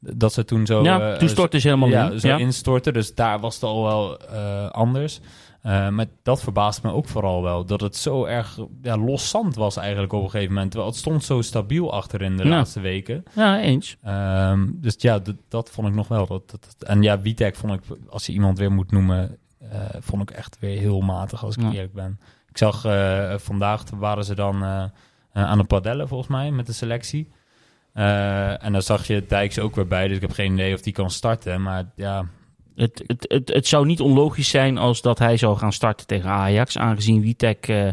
dat ze toen zo... ja, eh, toen stortte ze helemaal ja, in. zo Ja. instorten. Dus daar was het al wel eh, anders. Eh, maar dat verbaast me ook vooral wel. Dat het zo erg ja, los zand was eigenlijk op een gegeven moment. Terwijl het stond zo stabiel achterin de Ja. laatste weken. ja, eens. Ehm, dus ja, dat, vond ik nog wel. Dat, dat, dat- en ja, Witek vond ik, als je iemand weer moet noemen, eh, vond ik echt weer heel matig, als ik Ja. eerlijk ben. Ik zag eh, vandaag waren ze dan aan de padellen, volgens mij, met de selectie. En dan zag je Dijks ook weer bij, dus ik heb geen idee of die kan starten. Maar ja, Het, het, het, het zou niet onlogisch zijn als dat hij zou gaan starten tegen Ajax. Aangezien Witek eh,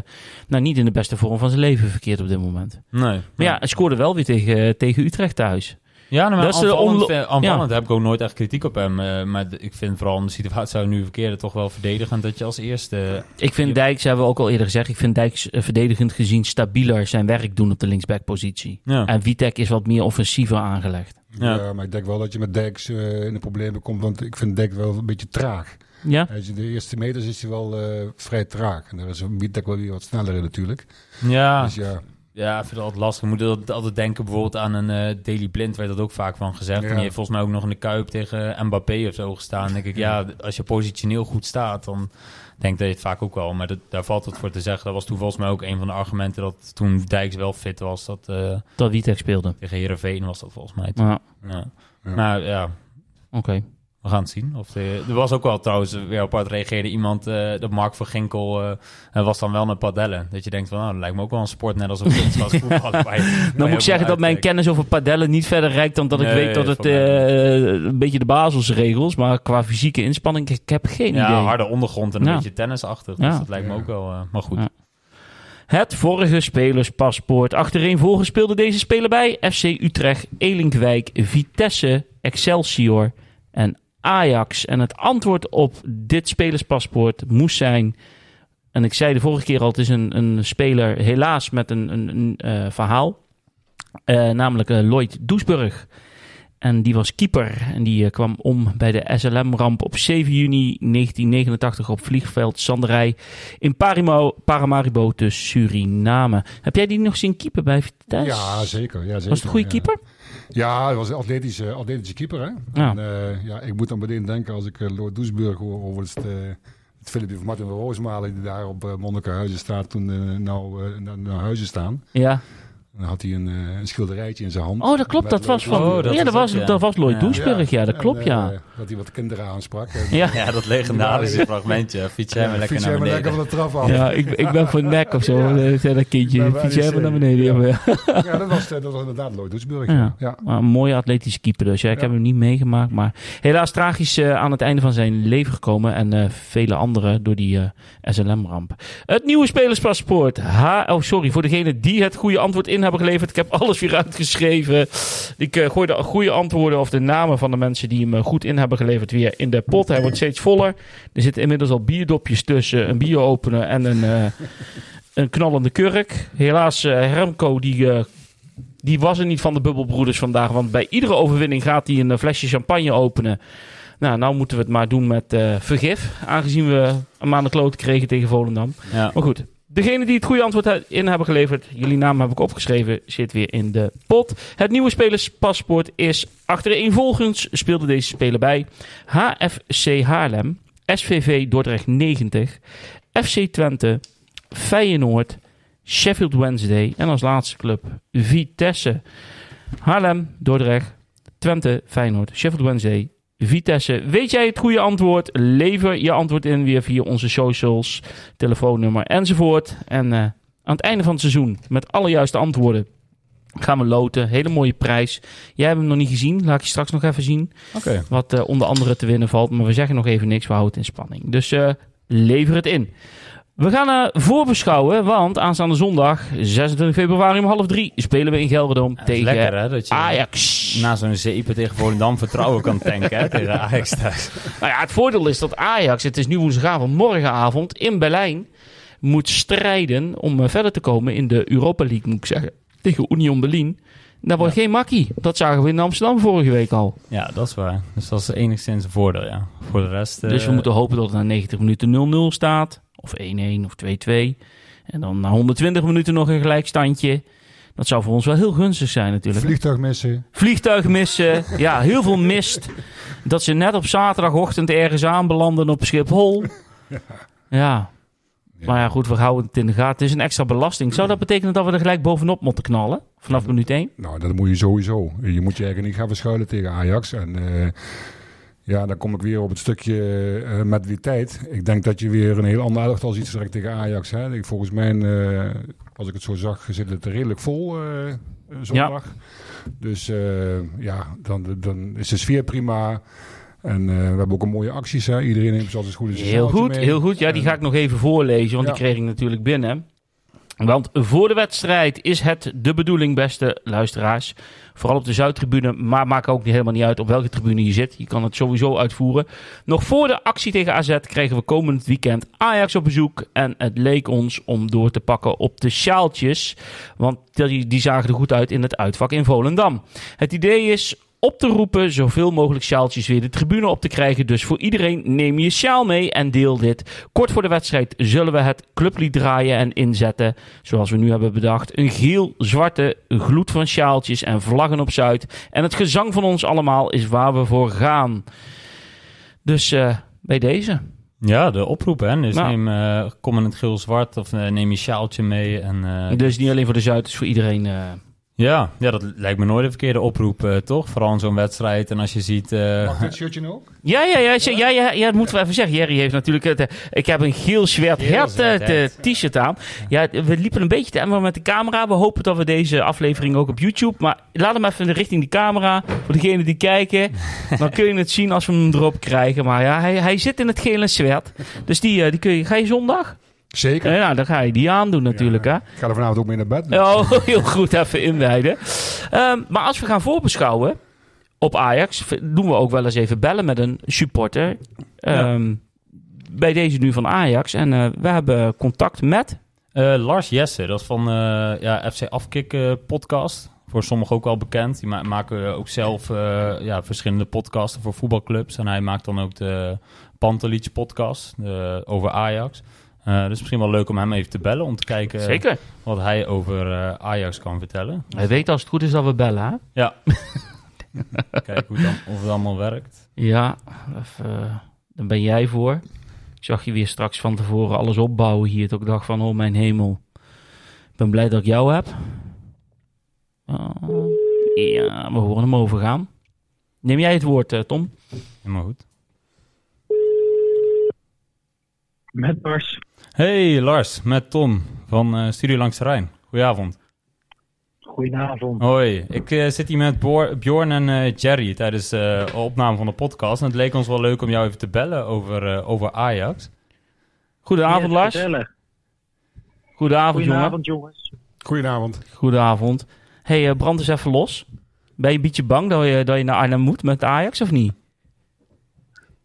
nou, niet in de beste vorm van zijn leven verkeert op dit moment. nee. Maar ja, hij scoorde wel weer tegen, tegen Utrecht thuis. Ja, nou, maar Dat is de aanvallend, eh, aanvallend heb ik ook nooit echt kritiek op hem. eh, maar ik vind vooral in de situatie zou nu verkeerde toch wel verdedigend dat je als eerste... Ik vind. Dijks, hebben we ook al eerder gezegd, ik vind Dijks eh, verdedigend gezien stabieler zijn werk doen op de linksbackpositie. Ja, En Witek is wat meer offensiever aangelegd. Ja. Ja. maar ik denk wel dat je met Dijks eh, in de problemen komt, want ik vind Dijk wel een beetje traag. Ja? Is- De eerste meters is hij wel eh, vrij traag. En daar is Witek wel weer wat sneller in natuurlijk. ja. Dus ja, Ja, ik vind het altijd lastig. Je moet altijd- altijd denken bijvoorbeeld aan een eh Daily Blind, werd dat ook vaak van gezegd. Ja. En die heeft volgens mij ook nog in de Kuip tegen Mbappé of zo gestaan. Dan denk ik, ja, als je positioneel goed staat, dan denk dat je het vaak ook wel. Maar dat, daar valt het voor te zeggen. Dat was toen volgens mij ook een van de argumenten dat toen Dijks wel fit was, dat eh, Dat Witek speelde. tegen Heerenveen was dat volgens mij. toen. Ja, Ja. Ja. Maar ja, oké. We gaan het zien. Of de, er was ook wel trouwens, weer apart reageerde iemand, eh dat Mark van Ginkel hij was dan wel naar padellen. Dat je denkt van, nou, dat lijkt me ook wel een sport, net als een kunstgras voetbal. Dan moet ik zeggen dat mijn kennis over padellen niet verder reikt dan dat ik weet dat het eh, een beetje de basisregels, maar qua fysieke inspanning, ik heb geen Ja, idee. harde ondergrond en een Ja. beetje tennisachtig. Dus Ja. dat lijkt me ook wel... maar goed. Het vorige spelerspaspoort. Achtereenvolgens speelde deze speler bij FC Utrecht, Elinkwijk, Vitesse, Excelsior en Ajax. En het antwoord op dit spelerspaspoort moest zijn... En ik zei de vorige keer al, het is een, een speler helaas met een, een, een eh, verhaal. Eh, namelijk eh, Lloyd Doesburg. En die was keeper. En die kwam om bij de SLM-ramp op 7 juni 1989 op vliegveld Sanderij in Parimo, Paramaribo te Suriname. Heb jij die nog zien keeper bij Vitesse? ja zeker. Ja, zeker Was het een goede ja. keeper? Ja, hij was een atletische, atletische keeper. Hè? Ja. En, eh, ja, ik moet dan meteen denken als ik uh, Lord Doesburg hoor over het, eh, het filmpje van Martin van Roosmalen die daar op uh, Monnikenhuizen staat toen uh, nou uh, naar, naar huizen staan. Ja. Dan had hij een, uh, een schilderijtje in zijn hand. Oh, dat klopt. Dat was van. Oh, dat ja, dat was ja. dat was Lloyd Ja. Doesburg. Ja, dat En, klopt, eh, ja. dat hij wat kinderen aansprak. En, Ja. Ja, dat legendarische fragmentje. Fiets jij maar lekker fiets naar jij maar beneden. lekker van de trap af. Ja, ik, ik ben voor nek of zo. Ja. eh, zei dat kindje. Fiets jij even naar beneden. Ja. Ja. maar- Ja, dat was, eh, dat was inderdaad Lloyd Doesburg. Ja. Ja. Ja. Maar een mooie atletische keeper dus. Ja, ik Ja. heb hem niet meegemaakt. Maar helaas tragisch eh, aan het einde van zijn leven gekomen. En eh, vele anderen door die eh, SLM-ramp. Het nieuwe spelerspaspoort. H oh, sorry. Voor degene die het goede antwoord in hebben geleverd. Ik heb alles weer uitgeschreven. Ik eh, gooi de goede antwoorden of de namen van de mensen die hem eh, goed in hebben geleverd weer in de pot. Hij wordt steeds voller. Er zitten inmiddels al bierdopjes tussen. Een bieropener en een, eh, een knallende kurk. Helaas, Remco die... die was er niet van de bubbelbroeders vandaag. Want bij iedere overwinning gaat hij een flesje champagne openen. Nou, nou moeten we het maar doen met vergif. Aangezien we een maand de kloot kregen tegen Volendam. Ja. Maar goed, degene die het goede antwoord in hebben geleverd, jullie naam heb ik opgeschreven, zit weer in de pot. Het nieuwe spelerspaspoort is achtereenvolgens speelde deze speler bij HFC Haarlem, SVV Dordrecht 90, FC Twente, Feyenoord, Sheffield Wednesday en als laatste club Vitesse. Haarlem, Dordrecht, Twente, Feyenoord, Sheffield Wednesday, Vitesse. Weet jij het goede antwoord? Lever je antwoord in weer via onze socials, telefoonnummer enzovoort. En eh, aan het einde van het seizoen, met alle juiste antwoorden, gaan we loten. Hele mooie prijs. Jij hebt hem nog niet gezien. Laat ik je straks nog even zien. Wat eh, onder andere te winnen valt. Maar we zeggen nog even niks. We houden het in spanning. Dus eh, lever het in. We gaan eh, voorbeschouwen. Want aanstaande zondag, 26 februari om half drie, spelen we in Ja, is tegen lekker hè, dat je Ajax. na zo'n zeepen tegen Volendam vertrouwen kan tanken hè, tegen Ajax thuis. Nou ja, het voordeel is dat Ajax, het is nu woensdagavond, morgenavond in Berlijn, moet strijden om eh, verder te komen in de Europa League, moet ik zeggen. Tegen Union Berlin. Dat wordt geen makkie. Dat zagen we in Amsterdam vorige week al. Ja, dat is waar. Dus dat is enigszins een voordeel, ja. Voor de rest... eh, Dus we moeten hopen dat het na 90 minuten 0-0 staat. Of 1-1 of 2-2. En dan na 120 minuten nog een gelijkstandje. Dat zou voor ons wel heel gunstig zijn natuurlijk. Vliegtuig missen. Vliegtuig missen. Ja, heel veel mist. Dat ze net op zaterdagochtend ergens aanbelanden op Schiphol. Ja. Maar ja, goed, we houden het in de gaten. Het is een extra belasting. Zou dat betekenen dat we er gelijk bovenop moeten knallen? Vanaf minuut 1? Nou, dat moet je sowieso. Je moet je eigenlijk niet gaan verschuilen tegen Ajax. En eh, ja, dan kom ik weer op het stukje eh mentaliteit. Ik denk dat je weer een heel ander elftal ziet direct tegen Ajax. Hè. Ik, volgens mij, eh, als ik het zo zag, zit het redelijk vol eh, zondag. Dus eh, ja, dan, dan is de sfeer prima. En eh, we hebben ook een mooie acties. Hè. Iedereen neemt zoals het goed is. Heel goed, mee. heel goed. Ja, die ga ik nog even voorlezen, want Ja. die kreeg ik natuurlijk binnen. Want voor de wedstrijd is het de bedoeling, beste luisteraars. Vooral op de Zuidtribune, maar maakt ook niet helemaal niet uit op welke tribune je zit. Je kan het sowieso uitvoeren. Nog voor de actie tegen AZ kregen we komend weekend Ajax op bezoek. En het leek ons om door te pakken op de sjaaltjes. Want die, die zagen er goed uit in het uitvak in Volendam. Het idee is op te roepen zoveel mogelijk sjaaltjes weer de tribune op te krijgen. Dus voor iedereen neem je sjaal mee en deel dit. Kort voor de wedstrijd zullen we het clublied draaien en inzetten. Zoals we nu hebben bedacht. Een geel-zwarte gloed van sjaaltjes en vlaggen op Zuid. En het gezang van ons allemaal is waar we voor gaan. Dus eh, bij deze. Ja, de oproep, hè. Dus Nou. neem, eh, kom in het geel-zwart of eh, neem je sjaaltje mee. En, Dus niet alleen voor de Zuid, het is voor iedereen. Ja, ja, dat lijkt me nooit een verkeerde oproep, eh, toch? Vooral in zo'n wedstrijd. En als je ziet... eh, Mag dit shirtje nou ook? Ja, ja, ja, ja, ja, ja, ja, dat moeten we even zeggen. Jerry heeft natuurlijk... Het, eh, ik heb een geel zwart t-shirt aan. Ja, we liepen een beetje te emmer met de camera. We hopen dat we deze aflevering ook op YouTube... Maar laat hem even richting die camera. Voor degenen die kijken. Dan kun je het zien als we hem erop krijgen. Maar ja, hij, hij zit in het gele zwart. Dus die, eh, die kun je... Ga je zondag? Zeker. Ja, dan ga je die aandoen natuurlijk, hè. Ik ga er vanavond ook mee naar bed. Oh, heel goed, even inwijden. Ehm, maar als we gaan voorbeschouwen op Ajax, doen we ook wel eens even bellen met een supporter. Ehm, Bij deze nu van Ajax. En eh, we hebben contact met. Eh, Lars Jesse, dat is van eh, ja, FC Afkik eh, podcast. Voor sommigen ook wel bekend. Die ma- maken ook zelf eh, ja, verschillende podcasten voor voetbalclubs. En hij maakt dan ook de Pantelic podcast over Ajax. Eh dus misschien wel leuk om hem even te bellen om te kijken Zeker. wat hij over eh, Ajax kan vertellen. Hij weet als het goed is dat we bellen, hè? Ja. Kijken hoe het dan, of het allemaal werkt. Ja, even, eh, daar ben jij voor. Ik zag je weer straks van tevoren alles opbouwen hier. Dat ik dacht van, oh mijn hemel. Ik ben blij dat ik jou heb. Oh, ja, we horen hem overgaan. Neem jij het woord, Tom? Helemaal goed. Met Bars. Hey Lars, met Tom van eh, Studio Langs de Rijn. Goedenavond. Goedenavond. Hoi, ik eh, zit hier met Boor- Bjorn en eh, Jerry tijdens eh, de opname van de podcast. En het leek ons wel leuk om jou even te bellen over, eh, over Ajax. Goedenavond, Yes, Lars. vertellen. Goedenavond, jongen. Goedenavond, jongens. Goedenavond. Goedenavond. hey, brand eens even los. Ben je een beetje bang dat je, dat je naar Arnhem moet met Ajax of niet?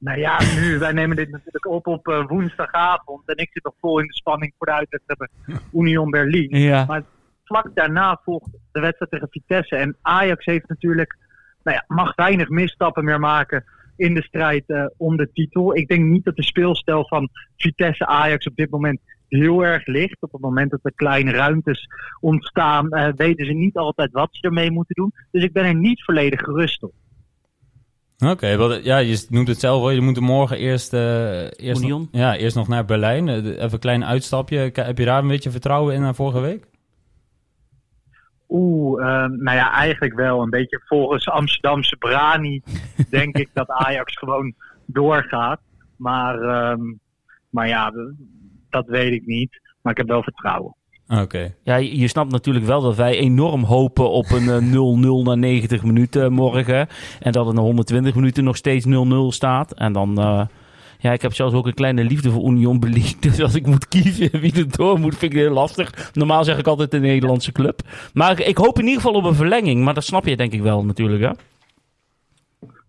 Nou ja, nu, wij nemen dit natuurlijk op op eh, woensdagavond. En ik zit nog vol in de spanning voor de uitwedstrijd bij Union Berlin. Ja. Maar vlak daarna volgt de wedstrijd tegen Vitesse. En Ajax heeft natuurlijk, nou ja, mag weinig misstappen meer maken in de strijd eh, om de titel. Ik denk niet dat de speelstijl van Vitesse-Ajax op dit moment heel erg ligt. Op het moment dat er kleine ruimtes ontstaan, eh, weten ze niet altijd wat ze ermee moeten doen. Dus ik ben er niet volledig gerust op. Oké, wat ja, je noemt het zelf wel. Je moet morgen eerst, eh, eerst, Union? nog, ja, eerst nog naar Berlijn. Eh, even een klein uitstapje. Heb je daar een beetje vertrouwen in naar vorige week? Oeh, ehm, nou ja, eigenlijk wel. Een beetje volgens Amsterdamse Brani denk ik dat Ajax gewoon doorgaat. Maar, ehm, maar ja, dat weet ik niet. Maar ik heb wel vertrouwen. Oké. Ja, je je snapt natuurlijk wel dat wij enorm hopen op een eh, 0-0 na 90 minuten morgen. En dat het na 120 minuten nog steeds 0-0 staat. En dan... eh, ja, ik heb zelfs ook een kleine liefde voor Union Berlin. Dus als ik moet kiezen wie er door moet, vind ik het heel lastig. Normaal zeg ik altijd de Nederlandse club. Maar ik hoop in ieder geval op een verlenging. Maar dat snap je denk ik wel natuurlijk, hè?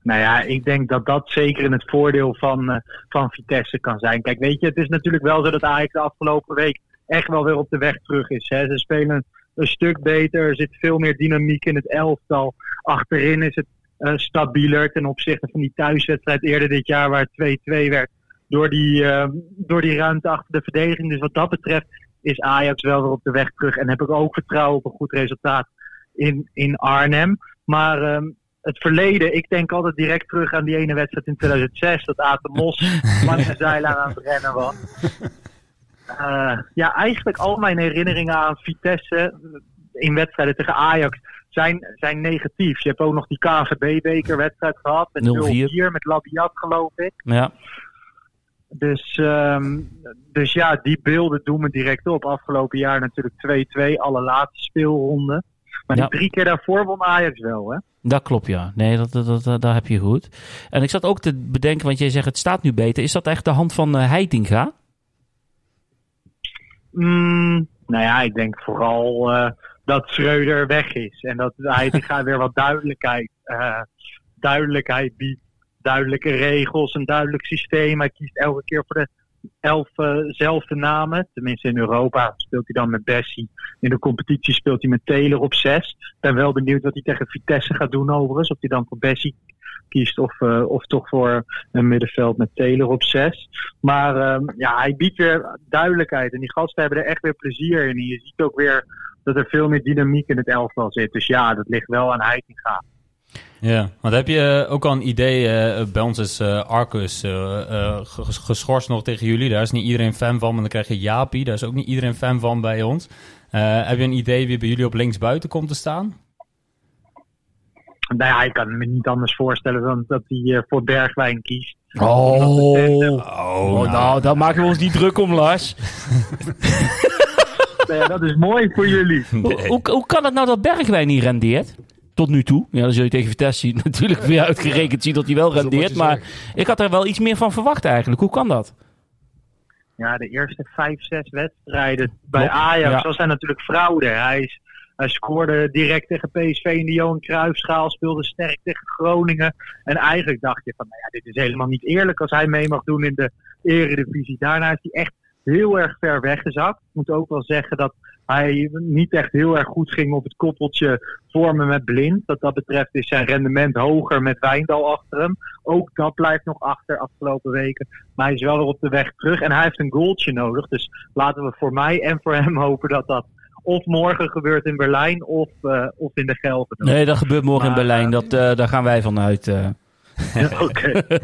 Nou ja, ik denk dat dat zeker in het voordeel van, eh, van Vitesse kan zijn. Kijk, weet je, het is natuurlijk wel zo dat Ajax de afgelopen week echt wel weer op de weg terug is. Hè. Ze spelen een stuk beter, er zit veel meer dynamiek in het elftal. Achterin is het eh, stabieler ten opzichte van die thuiswedstrijd eerder dit jaar waar het 2-2 werd. Door die, eh, door die ruimte achter de verdediging. Dus wat dat betreft is Ajax wel weer op de weg terug. En heb ik ook vertrouwen op een goed resultaat in, in Arnhem. Maar ehm, het verleden, ik denk altijd direct terug aan die ene wedstrijd in 2006. Dat Aten Mos langs de zijlijn aan het rennen was. Eh, ja, eigenlijk al mijn herinneringen aan Vitesse eh, in wedstrijden tegen Ajax zijn, zijn negatief. Je hebt ook nog die KVB-bekerwedstrijd gehad met 0-4. 0-4 met Labiat, geloof ik. Ja. Dus, ehm, dus ja, die beelden doen me direct op. Afgelopen jaar natuurlijk 2-2, allerlaatste speelronde. Maar Ja. die drie keer daarvoor won Ajax wel, hè? Dat klopt, ja. Nee, dat, dat, dat, daar heb je goed. En ik zat ook te bedenken, want jij zegt het staat nu beter. Is dat echt de hand van eh, Heitinga? Mm, nou ja, ik denk vooral eh, dat Schreuder weg is. En dat hij gaat weer wat duidelijkheid, eh, duidelijkheid biedt. Duidelijke regels, een duidelijk systeem. Hij kiest elke keer voor de elfzelfde namen. Tenminste in Europa speelt hij dan met Bessie. In de competitie speelt hij met Taylor op zes. Ik ben wel benieuwd wat hij tegen Vitesse gaat doen overigens. Of hij dan voor Bessie kiest of, eh, of toch voor een middenveld met Taylor op zes. Maar ehm, ja, hij biedt weer duidelijkheid. En die gasten hebben er echt weer plezier in. En je ziet ook weer dat er veel meer dynamiek in het elftal zit. Dus ja, dat ligt wel aan Heitinga. Ja, want heb je eh, ook al een idee, eh, bij ons is eh, Arcus eh, eh, ges- geschorst nog tegen jullie. Daar is niet iedereen fan van, maar dan krijg je Jaapie. Daar is ook niet iedereen fan van bij ons. Eh, heb je een idee wie bij jullie op linksbuiten komt te staan? Nou ja, ik kan me niet anders voorstellen dan dat hij eh, voor Bergwijn kiest. Oh, Oh, nou, daar maken we ons niet druk om, Lars. Nou ja, dat is mooi voor jullie. Hoe, hoe, hoe kan het nou dat Bergwijn niet rendeert? Tot nu toe. Ja, dan zul je tegen Vitesse natuurlijk weer uitgerekend zien dat hij wel rendeert. Maar ik had er wel iets meer van verwacht eigenlijk. Hoe kan dat? Ja, de eerste vijf, zes wedstrijden bij Ajax ja. was hij natuurlijk fraude. Hij, is, hij scoorde direct tegen PSV in de Johan Cruijffschaal, speelde sterk tegen Groningen. En eigenlijk dacht je van, nou ja, dit is helemaal niet eerlijk als hij mee mag doen in de eredivisie. Daarna is hij echt heel erg ver weggezakt. Ik moet ook wel zeggen dat hij niet echt heel erg goed ging op het koppeltje vormen met Blind. Wat dat betreft is zijn rendement hoger met Wijndal achter hem. Ook dat blijft nog achter afgelopen weken. Maar hij is wel weer op de weg terug. En hij heeft een goaltje nodig. Dus laten we voor mij en voor hem hopen dat dat of morgen gebeurt in Berlijn of, eh, of in de Gelderdoom. Nee, dat gebeurt morgen in Berlijn. eh, Dat, eh, daar gaan wij vanuit. eh. Oké.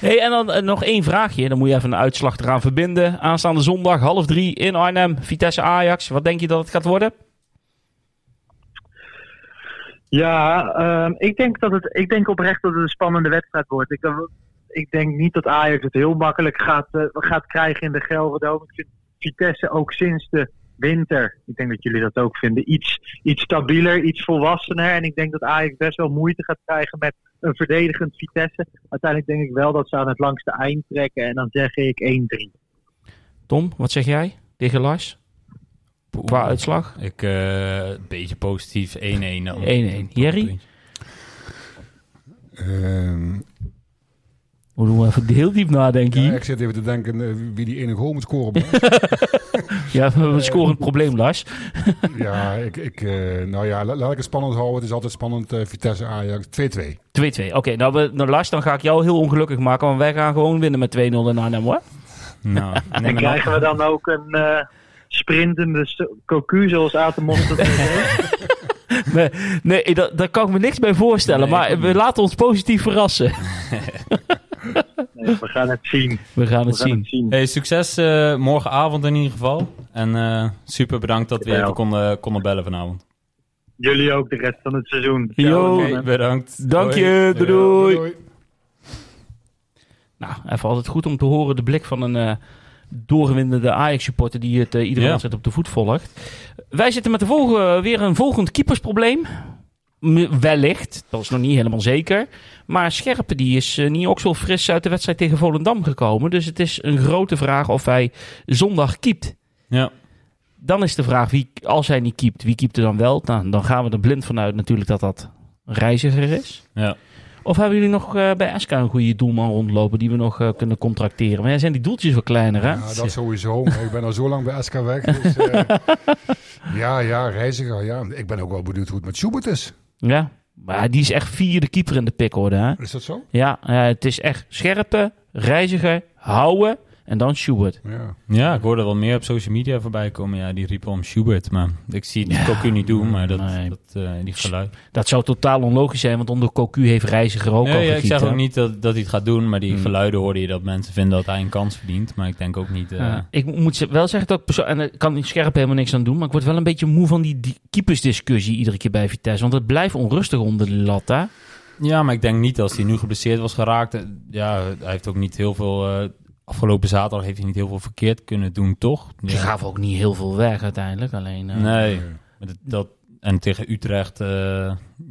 Hey, en dan eh, nog één vraagje. Dan moet je even een uitslag eraan verbinden. Aanstaande zondag half drie in Arnhem. Vitesse Ajax. Wat denk je dat het gaat worden? Ja, ehm, ik, denk dat het, ik denk oprecht dat het een spannende wedstrijd wordt. Ik, ik denk niet dat Ajax het heel makkelijk gaat, eh, gaat krijgen in de Gelderdoom. Ik vind Vitesse ook sinds de winter, ik denk dat jullie dat ook vinden, iets, iets stabieler, iets volwassener. En ik denk dat Ajax best wel moeite gaat krijgen met een verdedigend Vitesse. Uiteindelijk denk ik wel dat ze aan het langste eind trekken. En dan zeg ik 1-3. Tom, wat zeg jij tegen Lars? Qua uitslag? 1-1. Ik, eh, een beetje positief, 1-1 dan. 1-1. Jerry? Ehm, We doen even heel diep nadenken ja, hier. ik zit even te denken eh, wie die ene goal moet scoren. Ja, we scoren een probleem, Lars. ja, ik, ik, eh, nou ja, la- laat ik het spannend houden. Het is altijd spannend. eh, Vitesse Ajax 2-2. 2-2. Oké, nou, we, nou Lars, dan ga ik jou heel ongelukkig maken. Want wij gaan gewoon winnen met 2-0 in Arnhem, hoor. Nou, En krijgen we dan ook een eh, sprintende cocu zoals dat heeft? Nee, nee daar, daar kan ik me niks bij voorstellen. Nee, maar we niet. laten ons positief verrassen. We gaan het zien. We gaan We het gaan zien. het zien. Hey, succes eh, morgenavond in ieder geval. En eh, super bedankt dat we even konden, konden bellen vanavond. Jullie ook de rest van het seizoen. Yo. Oké, bedankt. Dank Hoi. je, doei, doei. Doei. Nou, even altijd goed om te horen de blik van een eh doorwindende Ajax-supporter die het eh, iedere Ja. wedstrijd op de voet volgt. Wij zitten met de volgende, weer een volgend keepersprobleem. Wellicht, dat is nog niet helemaal zeker. Maar Scherpe die is eh, niet ook zo fris uit de wedstrijd tegen Volendam gekomen. Dus het is een grote vraag of hij zondag keept. Ja. Dan is de vraag, wie, als hij niet keept, wie keept er dan wel? Nou, dan gaan we er blind vanuit natuurlijk dat dat reiziger is. Ja. Of hebben jullie nog eh, bij SK een goede doelman rondlopen die we nog eh, kunnen contracteren? Maar ja, zijn die doeltjes wel kleiner, hè? Ja, dat sowieso. Maar ik ben al zo lang bij SK weg. Dus, eh, ja, ja, reiziger. Ja. Ik ben ook wel benieuwd hoe het met Schubert is. Ja, maar die is echt vierde keeper in de pickorde, hè? Is dat zo? Ja, het is echt scherpe, reiziger, houden en dan Schubert. Ja. Ja, ik hoorde wel meer op social media voorbij komen. Ja, die riepen om Schubert. Maar ik zie het Ja. Cocu niet doen, maar dat, Nee. dat, eh, die geluid. Dat zou totaal onlogisch zijn, want onder Cocu heeft reiziger ook al Nee, ja, ik gekiept, zeg ook niet dat, dat hij het gaat doen, maar die Hmm. geluiden hoorde je dat mensen vinden dat hij een kans verdient. Maar ik denk ook niet... eh, Ja. ik moet wel zeggen dat ik perso- en ik kan scherp helemaal niks aan doen, maar ik word wel een beetje moe van die, die keepersdiscussie iedere keer bij Vitesse, want het blijft onrustig onder de lat, hè? Ja, maar ik denk niet als hij nu geblesseerd was geraakt. Ja, hij heeft ook niet heel veel. eh, afgelopen zaterdag heeft hij niet heel veel verkeerd kunnen doen, toch? Ze Ja. gaven ook niet heel veel weg uiteindelijk, alleen... eh, Nee. Dat, dat, en tegen Utrecht eh,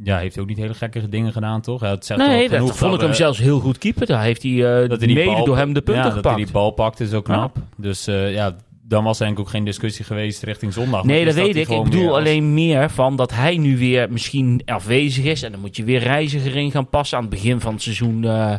ja, heeft hij ook niet hele gekke dingen gedaan, toch? Ja, het Nee, dat genoeg vond ik hem zelfs heel goed keeper. Daar heeft hij eh, dat hij die mede bal- door hem de punten ja, dat hij gepakt. die bal pakt is ook knap. Dus eh, ja, dan was er eigenlijk ook geen discussie geweest richting zondag. Nee, dat weet hij ik. Ik bedoel meer als- alleen meer van dat hij nu weer misschien afwezig is. En dan moet je weer reiziger in gaan passen. Aan het begin van het seizoen eh,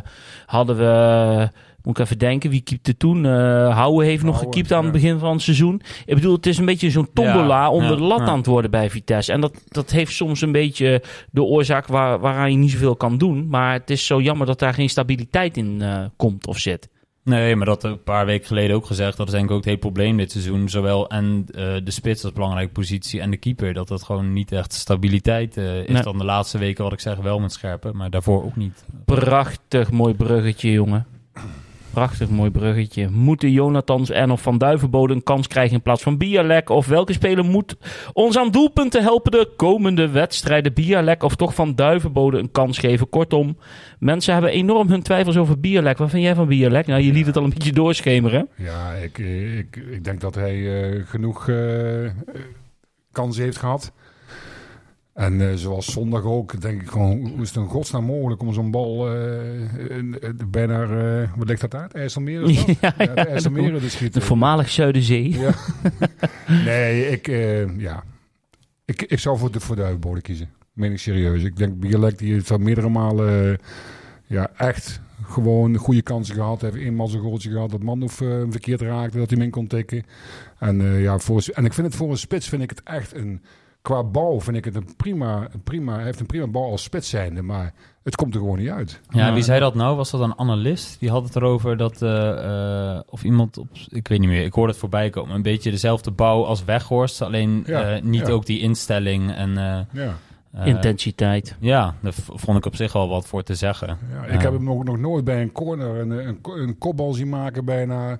hadden we... Moet ik even denken, wie keepte toen? Eh Houwe heeft nog gekiept aan het begin van het seizoen. Ik bedoel, het is een beetje zo'n tombola Ja, onder ja, de lat ja. aan het worden bij Vitesse. En dat, dat heeft soms een beetje de oorzaak waar, waaraan je niet zoveel kan doen. Maar het is zo jammer dat daar geen stabiliteit in eh, komt of zit. Nee, maar dat een paar weken geleden ook gezegd. Dat is denk ik ook het hele probleem dit seizoen. Zowel en eh, de spits als belangrijke positie en de keeper. Dat dat gewoon niet echt stabiliteit is. Nee. Dan de laatste weken, wat ik zeg, wel met scherpen. Maar daarvoor ook niet. Prachtig mooi bruggetje, jongen. Prachtig mooi bruggetje. Moeten Jonathans en of Van Duivenbode een kans krijgen in plaats van Bialek? Of welke speler moet ons aan doelpunten helpen de komende wedstrijden? Bialek of toch Van Duivenbode een kans geven? Kortom, mensen hebben enorm hun twijfels over Bialek. Wat vind jij van Bialek? Nou, je liet het al een beetje doorschemeren. Ja, ik, ik, ik denk dat hij eh, genoeg eh, kansen heeft gehad. En eh, zoals zondag ook, denk ik gewoon, hoe is het in godsnaam mogelijk om zo'n bal eh, in- in- bijna, eh, wat ligt dat uit? IJsselmeer is dat? Ja, de IJsselmeren te De voormalig Zuiderzee. Ja. nee, ik, eh, ja. ik, ik zou voor de, voor de Duivenbode kiezen. Meen ik serieus. Ik denk Bielek die heeft al meerdere malen eh, ja, echt gewoon goede kansen gehad. Hij heeft eenmaal zo'n goaltje gehad dat Manhoef eh, verkeerd raakte, dat hij hem in kon tikken. En, eh, ja, voor, en ik vind het voor een spits vind ik het echt een... Qua bal vind ik het een prima, een prima... Hij heeft een prima bal als spits zijnde, maar het komt er gewoon niet uit. Ja, wie zei dat nou? Was dat een analist? Die had het erover dat... eh, eh, of iemand op... Ik weet niet meer. Ik hoorde het voorbij komen. Een beetje dezelfde bouw als Weghorst. Alleen Ja, eh, niet ja. ook die instelling en... eh, Ja. eh, Intensiteit. Ja, daar vond ik op zich wel wat voor te zeggen. Ja, ik heb hem nog, nog nooit bij een corner een, een, een kopbal zien maken bijna.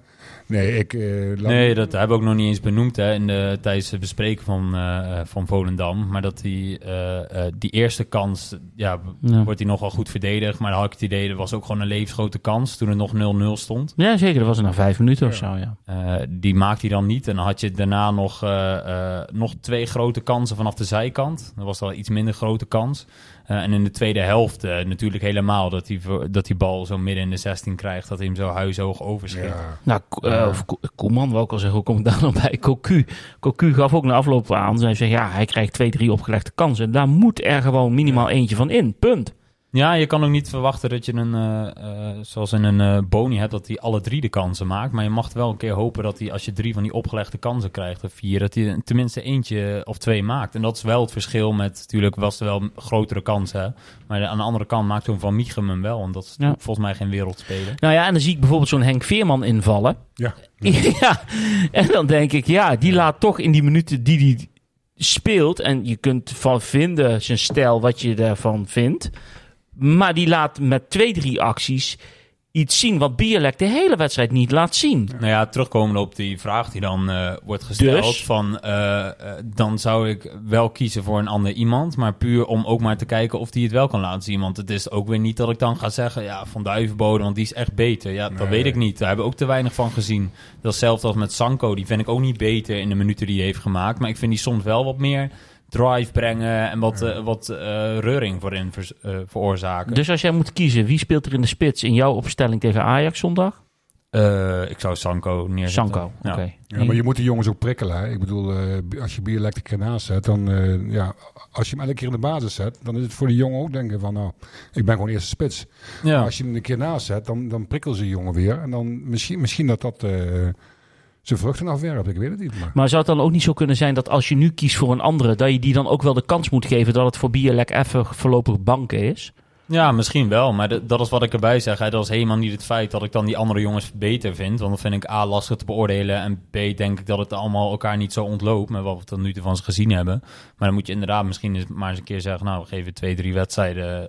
Nee, ik... eh, Nee, dat hebben we ook nog niet eens benoemd hè, in de, tijdens het bespreken van, eh, van Volendam. Maar dat die, eh, eh, die eerste kans, ja, Ja. wordt hij nogal goed verdedigd. Maar dan had ik het idee, dat was ook gewoon een levensgrote kans toen het nog 0-0 stond. Ja, zeker. Dat was er na vijf minuten of zo, Ja. ja. Eh, die maakt hij dan niet. En dan had je daarna nog, eh, eh, nog twee grote kansen vanaf de zijkant. Dat was al iets minder grote kans. Eh, en in de tweede helft eh, natuurlijk helemaal dat die, dat die bal zo midden in de 16 krijgt. Dat hij hem zo huishoog overschiet. Ja. Nou, Ja. of Ko- Koeman ik al zeggen, hoe kom ik daar nog bij? Cocu. Cocu gaf ook na afloop aan. Hij zei, ja, hij krijgt twee, drie opgelegde kansen. Daar moet er gewoon minimaal eentje van in. Punt. Ja, je kan ook niet verwachten dat je een, eh, eh, zoals in een eh boni hebt, dat hij alle drie de kansen maakt. Maar je mag wel een keer hopen dat hij, als je drie van die opgelegde kansen krijgt, of vier, dat hij tenminste eentje of twee maakt. En dat is wel het verschil met, natuurlijk was er wel grotere kansen, maar aan de andere kant maakt zo'n Van Michum hem wel. En dat is Ja. volgens mij geen wereldspeler. Nou ja, en dan zie ik bijvoorbeeld zo'n Henk Veerman invallen. Ja. Ja, en dan denk ik, ja, die laat toch in die minuten die hij speelt. En je kunt van vinden zijn stijl wat je daarvan vindt. Maar die laat met twee, drie acties iets zien wat Bierlek de hele wedstrijd niet laat zien. Nou ja, terugkomen op die vraag die dan eh, wordt gesteld. Dus? Van, eh, eh, dan zou ik wel kiezen voor een ander iemand. Maar puur om ook maar te kijken of die het wel kan laten zien. Want het is ook weer niet dat ik dan ga zeggen... Ja, Van Duivenbode, want die is echt beter. Ja, dat weet ik niet. Daar hebben we ook te weinig van gezien. Dat is hetzelfde als met Sanko. Die vind ik ook niet beter in de minuten die hij heeft gemaakt. Maar ik vind die soms wel wat meer drive brengen... en wat, eh, wat eh, reuring voorin eh, veroorzaken. Dus als jij moet kiezen, wie speelt er in de spits in jouw opstelling tegen Ajax zondag? Eh, ik zou Sanko neerzetten. Sanko, Ja. oké. Ja, maar je moet de jongens ook prikkelen. Hè? Ik bedoel, eh, als je Bierlek er keer naast zet, dan eh, ja, als je hem elke keer in de basis zet, dan is het voor de jongen ook denken van, nou, ik ben gewoon eerste spits. Ja. Maar als je hem een keer naast zet, dan, dan prikkelen ze de jongen weer. En dan misschien, misschien dat dat eh, zijn vruchten afwerpt. Ik weet het niet. Maar. Maar zou het dan ook niet zo kunnen zijn dat als je nu kiest voor een andere, dat je die dan ook wel de kans moet geven dat het voor Bierlek even voorlopig banken is? Ja, misschien wel. Maar dat is wat ik erbij zeg. Hè. Dat is helemaal niet het feit dat ik dan die andere jongens beter vind. Want dat vind ik A, lastig te beoordelen. En B, denk ik dat het allemaal elkaar niet zo ontloopt. Met wat we tot nu toe van ze gezien hebben. Maar dan moet je inderdaad misschien eens maar eens een keer zeggen... Nou, we geven twee, drie wedstrijden...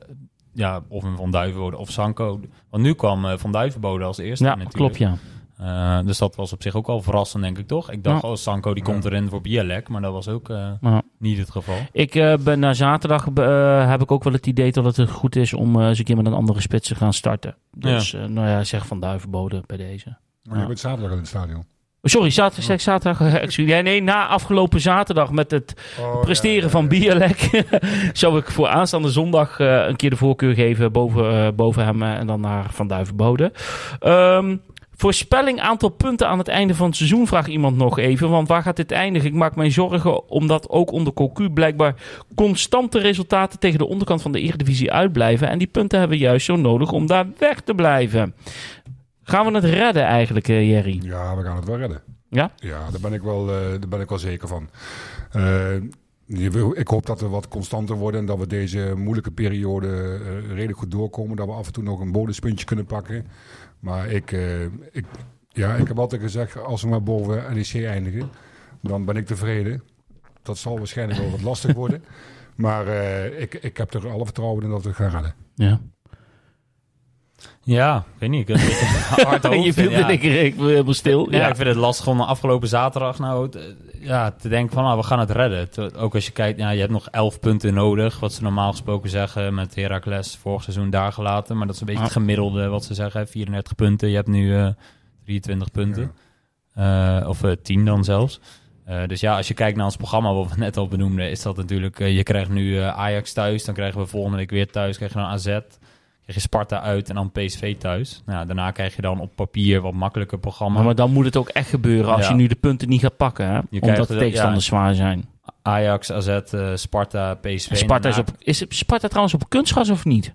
Ja, of een Van Duivenbode of Sanko. Want nu kwam eh, Van Duivenbode als eerste Ja, natuurlijk. klopt ja. Eh, dus dat was op zich ook wel verrassend, denk ik, toch? Ik dacht, Ja. oh, Sanko die komt erin voor Bielek. Maar dat was ook eh, Ja. niet het geval. Ik eh, ben na zaterdag eh, heb ik ook wel het idee dat het goed is om eh, eens een keer met een andere spits te gaan starten. Dus eh, nou ja, zeg van Duivenbode bij deze. Maar je bent zaterdag in het stadion. Oh, Sorry, zaterdag, zaterdag. Ja, nee, na afgelopen zaterdag met het Oh, presteren van Bierlek zou ik voor aanstaande zondag eh, een keer de voorkeur geven boven, boven hem en dan naar Van Duivenbode. Ehm voorspelling aantal punten aan het einde van het seizoen vraagt iemand nog even. Want waar gaat dit eindigen? Ik maak mij zorgen omdat ook onder Cocu blijkbaar constante resultaten tegen de onderkant van de Eredivisie uitblijven. En die punten hebben we juist zo nodig om daar weg te blijven. Gaan we het redden eigenlijk, eh, Jerry? Ja, we gaan het wel redden. Ja? Ja, daar ben ik wel, eh, daar ben ik wel zeker van. Eh, ik hoop dat we wat constanter worden en dat we deze moeilijke periode redelijk goed doorkomen. Dat we af en toe nog een bonuspuntje kunnen pakken. Maar ik, eh, ik, ja, ik heb altijd gezegd, als we maar boven NEC eindigen, dan ben ik tevreden. Dat zal waarschijnlijk wel wat lastig worden. Maar eh, ik, ik heb er alle vertrouwen in dat we het gaan redden. Ja. Ja, ik weet niet. Ik hard hoofd. je viel ja. de ik, ik helemaal stil. Ja, Ja. ik vind het lastig om afgelopen zaterdag nou ja, te denken van nou, we gaan het redden. Ook als je kijkt, ja, je hebt nog 11 punten nodig, wat ze normaal gesproken zeggen met Heracles vorig seizoen daar gelaten. Maar dat is een beetje het gemiddelde wat ze zeggen, hè, 34 punten. Je hebt nu eh 23 punten. Eh, of eh 10 dan zelfs. Eh, dus ja, als je kijkt naar ons programma, wat we net al benoemden, is dat natuurlijk, eh, je krijgt nu eh, Ajax thuis, dan krijgen we volgende week weer thuis, krijg je dan AZ, krijg je Sparta uit en dan PSV thuis. Nou, daarna krijg je dan op papier wat makkelijker programma. Maar, maar dan moet het ook echt gebeuren als Ja. je nu de punten niet gaat pakken. Hè? Omdat de er- tegenstanders zwaar zijn. Ajax, AZ, eh, Sparta, PSV. En Sparta is, daarna- op, is Sparta trouwens op kunstgras of niet?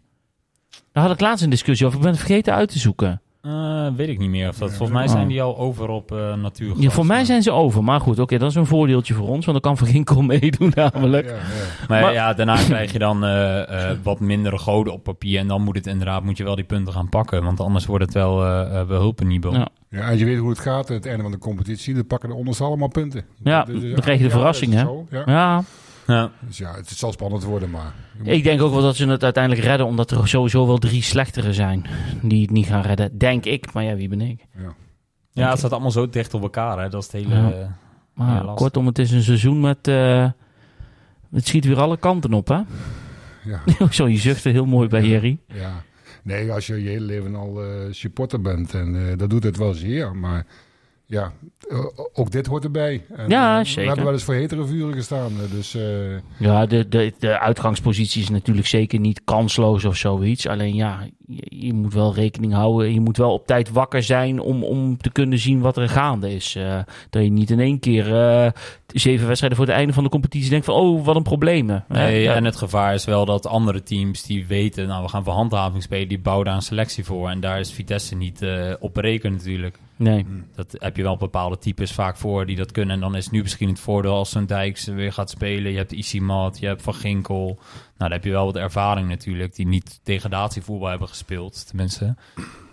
Daar had ik laatst een discussie over. Ik ben het vergeten uit te zoeken. Eh, weet ik niet meer. Of dat, volgens mij oh. zijn die al over op eh natuurgas. Ja, voor mij zijn ze over. Maar goed, oké, dat is een voordeeltje voor ons. Want dan kan Van Ginkel meedoen namelijk. Ja, ja. Maar, Maar- ja, daarna krijg je dan eh, eh, wat mindere goden op papier. En dan moet het inderdaad, moet je wel die punten gaan pakken. Want anders wordt het wel uh, behulpenibel. Ja. Ja, en je weet hoe het gaat. Het einde van de competitie, dan pakken de onderste allemaal punten. Ja, Dus, dan krijg je de ja, verrassing, hè? zo, Ja. Ja, Ja. Dus ja, het zal spannend worden, maar... moet- ik denk ook wel dat ze het uiteindelijk redden. Omdat er sowieso wel drie slechtere zijn. Die het niet gaan redden. Denk ik. Maar ja, wie ben ik? ja. ja, het staat allemaal zo dicht op elkaar. Hè. Dat is het hele... Ja. Maar Ja, kortom, het is een seizoen met... eh, het schiet weer alle kanten op, hè? Ja, Zo, je zuchtte heel mooi bij Jerry. ja. Nee, als je je hele leven al eh, supporter bent, en eh, dat doet het wel zeer, maar ja, eh, ook dit hoort erbij. En, Ja, eh, zeker. We hebben wel eens voor hetere vuren gestaan, dus... eh, Ja, de, de, de uitgangspositie is natuurlijk zeker niet kansloos of zoiets. Alleen ja, je, je moet wel rekening houden. Je moet wel op tijd wakker zijn om, om te kunnen zien wat er gaande is. Eh, dat je niet in één keer eh, zeven wedstrijden voor het einde van de competitie denkt van... oh, wat een probleem. Nee, ja. en het gevaar is wel dat andere teams die weten, nou we gaan voor handhaving spelen, die bouwen daar een selectie voor. En daar is Vitesse niet eh, op berekend natuurlijk. Nee. Dat heb je wel bepaalde types vaak voor die dat kunnen. En dan is nu misschien het voordeel als zo'n Dijks weer gaat spelen. Je hebt Isimat, je hebt Van Ginkel. Nou, dan heb je wel wat ervaring natuurlijk. Die niet degradatievoetbal hebben gespeeld, tenminste.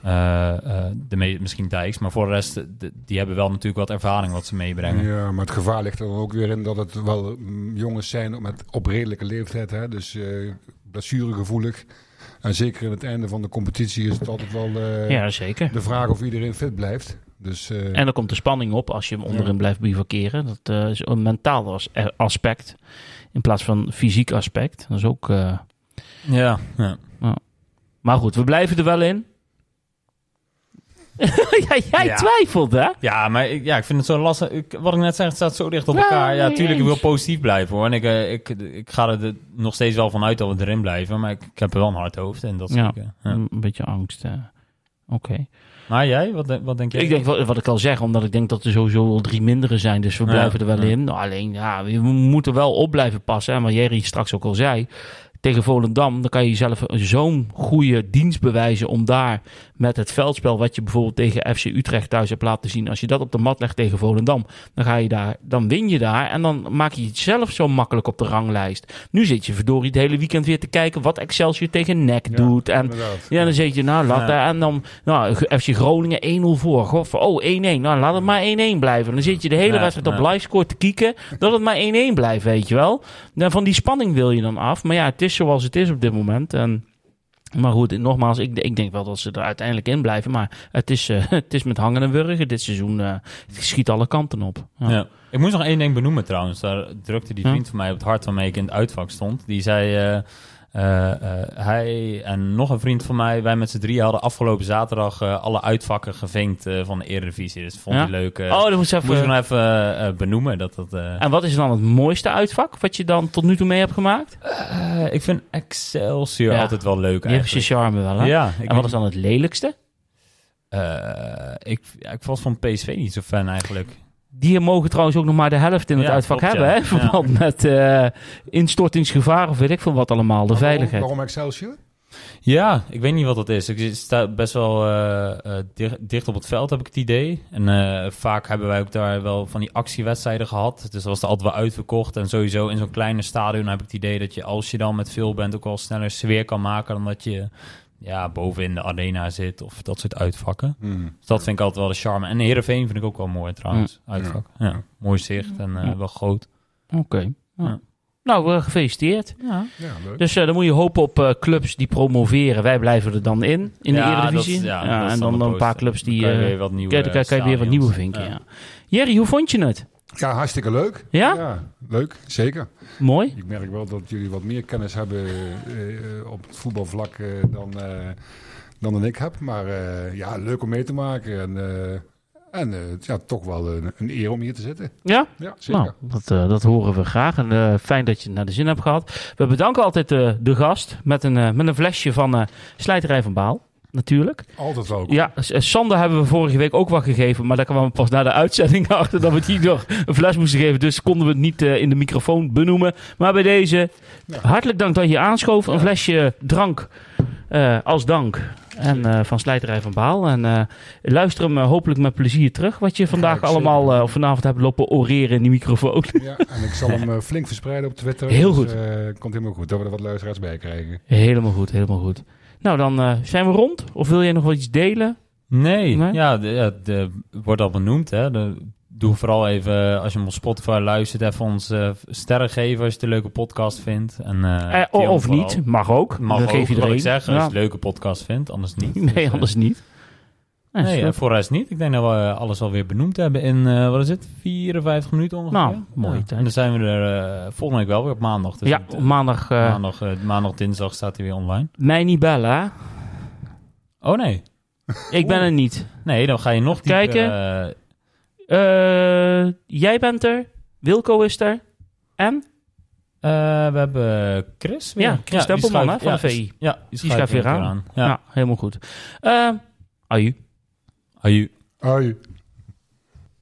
Eh, eh, de me- misschien Dijks. Maar voor de rest, de- die hebben wel natuurlijk wat ervaring wat ze meebrengen. Ja, maar het gevaar ligt er dan ook weer in dat het wel mm, jongens zijn met op redelijke leeftijd, hè, dus eh blessuregevoelig. En zeker in het einde van de competitie is het altijd wel eh, Ja, zeker. de vraag of iedereen fit blijft. Dus eh, En dan komt de spanning op als je hem onderin Ja. blijft bivakeren. Dat eh, is een mentaal as- aspect in plaats van fysiek aspect. Dat is ook... eh, Ja, ja. Maar goed, we blijven er wel in. ja, jij Ja. twijfelt, hè? Ja, maar ik, ja, ik vind het zo lastig. Ik, wat ik net zei, het staat zo dicht op Ja, elkaar. Ja, tuurlijk, ik wil positief blijven hoor. En ik, eh, ik, ik ga er nog steeds wel vanuit dat we erin blijven. Maar ik, ik heb er wel een hard hoofd. En dat Ja. zeker. Ja. Een beetje angst. eh. Oké. Maar jij, wat, wat denk jij? Ik denk wat, wat ik al zeg, omdat ik denk dat er sowieso wel drie mindere zijn. Dus we Ja, blijven er wel ja. in. Nou, alleen, ja, we moeten wel op blijven passen. En wat Jerry straks ook al zei. Tegen Volendam, dan kan je jezelf zo'n goede dienst bewijzen om daar met het veldspel wat je bijvoorbeeld tegen FC Utrecht thuis hebt laten zien. Als je dat op de mat legt tegen Volendam, dan ga je daar, dan win je daar en dan maak je het zelf zo makkelijk op de ranglijst. Nu zit je verdorie het hele weekend weer te kijken wat Excelsior tegen NEC ja, doet. En inderdaad. ja, dan zeg je, nou, laat Ja. en dan nou, FC Groningen 1-0 voor. Goh, oh, 1-1. Nou, laat het maar 1-1 blijven. Dan zit je de hele Ja, wedstrijd op ja. livescore te kieken. Dat het maar 1-1 blijft, weet je wel. Dan van die spanning wil je dan af. Maar ja, het is zoals het is op dit moment. En, maar goed, nogmaals, ik, ik denk wel dat ze er uiteindelijk in blijven. Maar het is, eh, het is met hangen en wurgen. Dit seizoen eh, het schiet alle kanten op. Ja. Ja. Ik moest nog één ding benoemen trouwens. Daar drukte die Ja. vriend van mij op het hart waarmee ik in het uitvak stond. Die zei, eh, hij en nog een vriend van mij, wij met z'n drieën hadden afgelopen zaterdag eh, alle uitvakken gevinkt eh, van de Eredivisie. Dus vond Ja? hij leuk. eh, Oh, dat moest moest ik even... nog even eh, benoemen. Dat dat, eh, En wat is dan het mooiste uitvak wat je dan tot nu toe mee hebt gemaakt? eh, ik vind Excelsior Ja. altijd wel leuk heeft zijn eigenlijk. charme wel, hè? Ja, en wat is dan het lelijkste? eh, ik, ja, ik was van PSV niet zo fan eigenlijk. Die mogen trouwens ook nog maar de helft in het Ja, uitvak klopt, hebben, ja. hè? In verband met eh, instortingsgevaar of weet ik veel wat allemaal, de waarom- veiligheid. Waarom Excelsior? Ja, ik weet niet wat dat is. Ik sta best wel eh, eh, dicht, dicht op het veld, heb ik het idee. En eh, vaak hebben wij ook daar wel van die actiewedstrijden gehad. Dus dat was er altijd wel uitverkocht. En sowieso in zo'n kleine stadion heb ik het idee dat je, als je dan met veel bent, ook wel sneller sfeer kan maken dan dat je ja, boven in de arena zit of dat soort uitvakken. Hmm. Dus dat vind ik altijd wel de charme. En Heerenveen vind ik ook wel mooi trouwens, uitvak. Ja. mooi zicht en eh, Ja. wel groot. Oké. Ja. Ja. Nou, gefeliciteerd. Ja, Ja, leuk. Dus eh, dan moet je hopen op eh, clubs die promoveren. Wij blijven er dan in, in de Ja, Eredivisie. dat ja, Ja, en dan dan, de een paar clubs die... Dan kan je eh, weer wat nieuwe ja, dan kan kan je weer wat nieuwe vinken, ja. Jerry, hoe vond je het? Ja, hartstikke leuk. Ja? leuk, zeker. Mooi. Ik merk wel dat jullie wat meer kennis hebben eh, op het voetbalvlak eh, dan, eh, dan dan ik heb. Maar ja, leuk om mee te maken. En, en ja, toch wel een, een eer om hier te zitten. Ja? Ja, zeker. Nou, dat, dat horen we graag. En fijn dat je het naar de zin hebt gehad. We bedanken altijd de gast met een, met een flesje van Slijterij van Baal. Natuurlijk. Altijd welkom. Ja, eh, Sander hebben we vorige week ook wat gegeven. Maar daar kwamen we pas na de uitzending achter dat we die nog een fles moesten geven. Dus konden we het niet eh, in de microfoon benoemen. Maar bij deze, Ja. hartelijk dank dat je aanschoof. Een flesje drank eh, als dank. En van Slijterij van Baal. En luister hem hopelijk met plezier terug. Wat je vandaag allemaal of vanavond hebt lopen oreren in die microfoon. Ja, en ik zal hem flink verspreiden op Twitter. Heel Dus, goed. komt helemaal goed. Dat we er wat luisteraars bij krijgen. Helemaal goed, helemaal goed. Nou, dan eh, zijn we rond. Of wil jij nog wat iets delen? Nee, Nee? ja, wordt al benoemd. Hè. De, doe vooral even, als je hem op Spotify luistert, even ons eh, sterren geven als je het een leuke podcast vindt. En, eh, Eh, of niet, mag ook. Mag dat ook, geef je wat ik één. zeg, als je het een leuke podcast vindt, anders niet. Nee, Dus, eh, anders niet. Nee, goed. voor rest niet. Ik denk dat we eh, alles alweer benoemd hebben in, eh, wat is het, 54 minuten ongeveer. Nou, Ja. tijd. En dan zijn we er eh, volgende week wel weer op maandag. Dus ja, eh, op maandag eh, maandag, eh, maandag, dinsdag staat hij weer online. mij niet bellen, hè? Oh nee. Ik ben er niet. Nee, dan ga je nog dieper, Kijken. eh, Eh, jij bent er. Wilco is er. En? Eh, we hebben Chris weer. Ja, Chris Tempelman, hè, van ja, de VI. Ja, die schuift weer aan. Ja. Ja, helemaal goed. Eh aju. Aju. Hoi.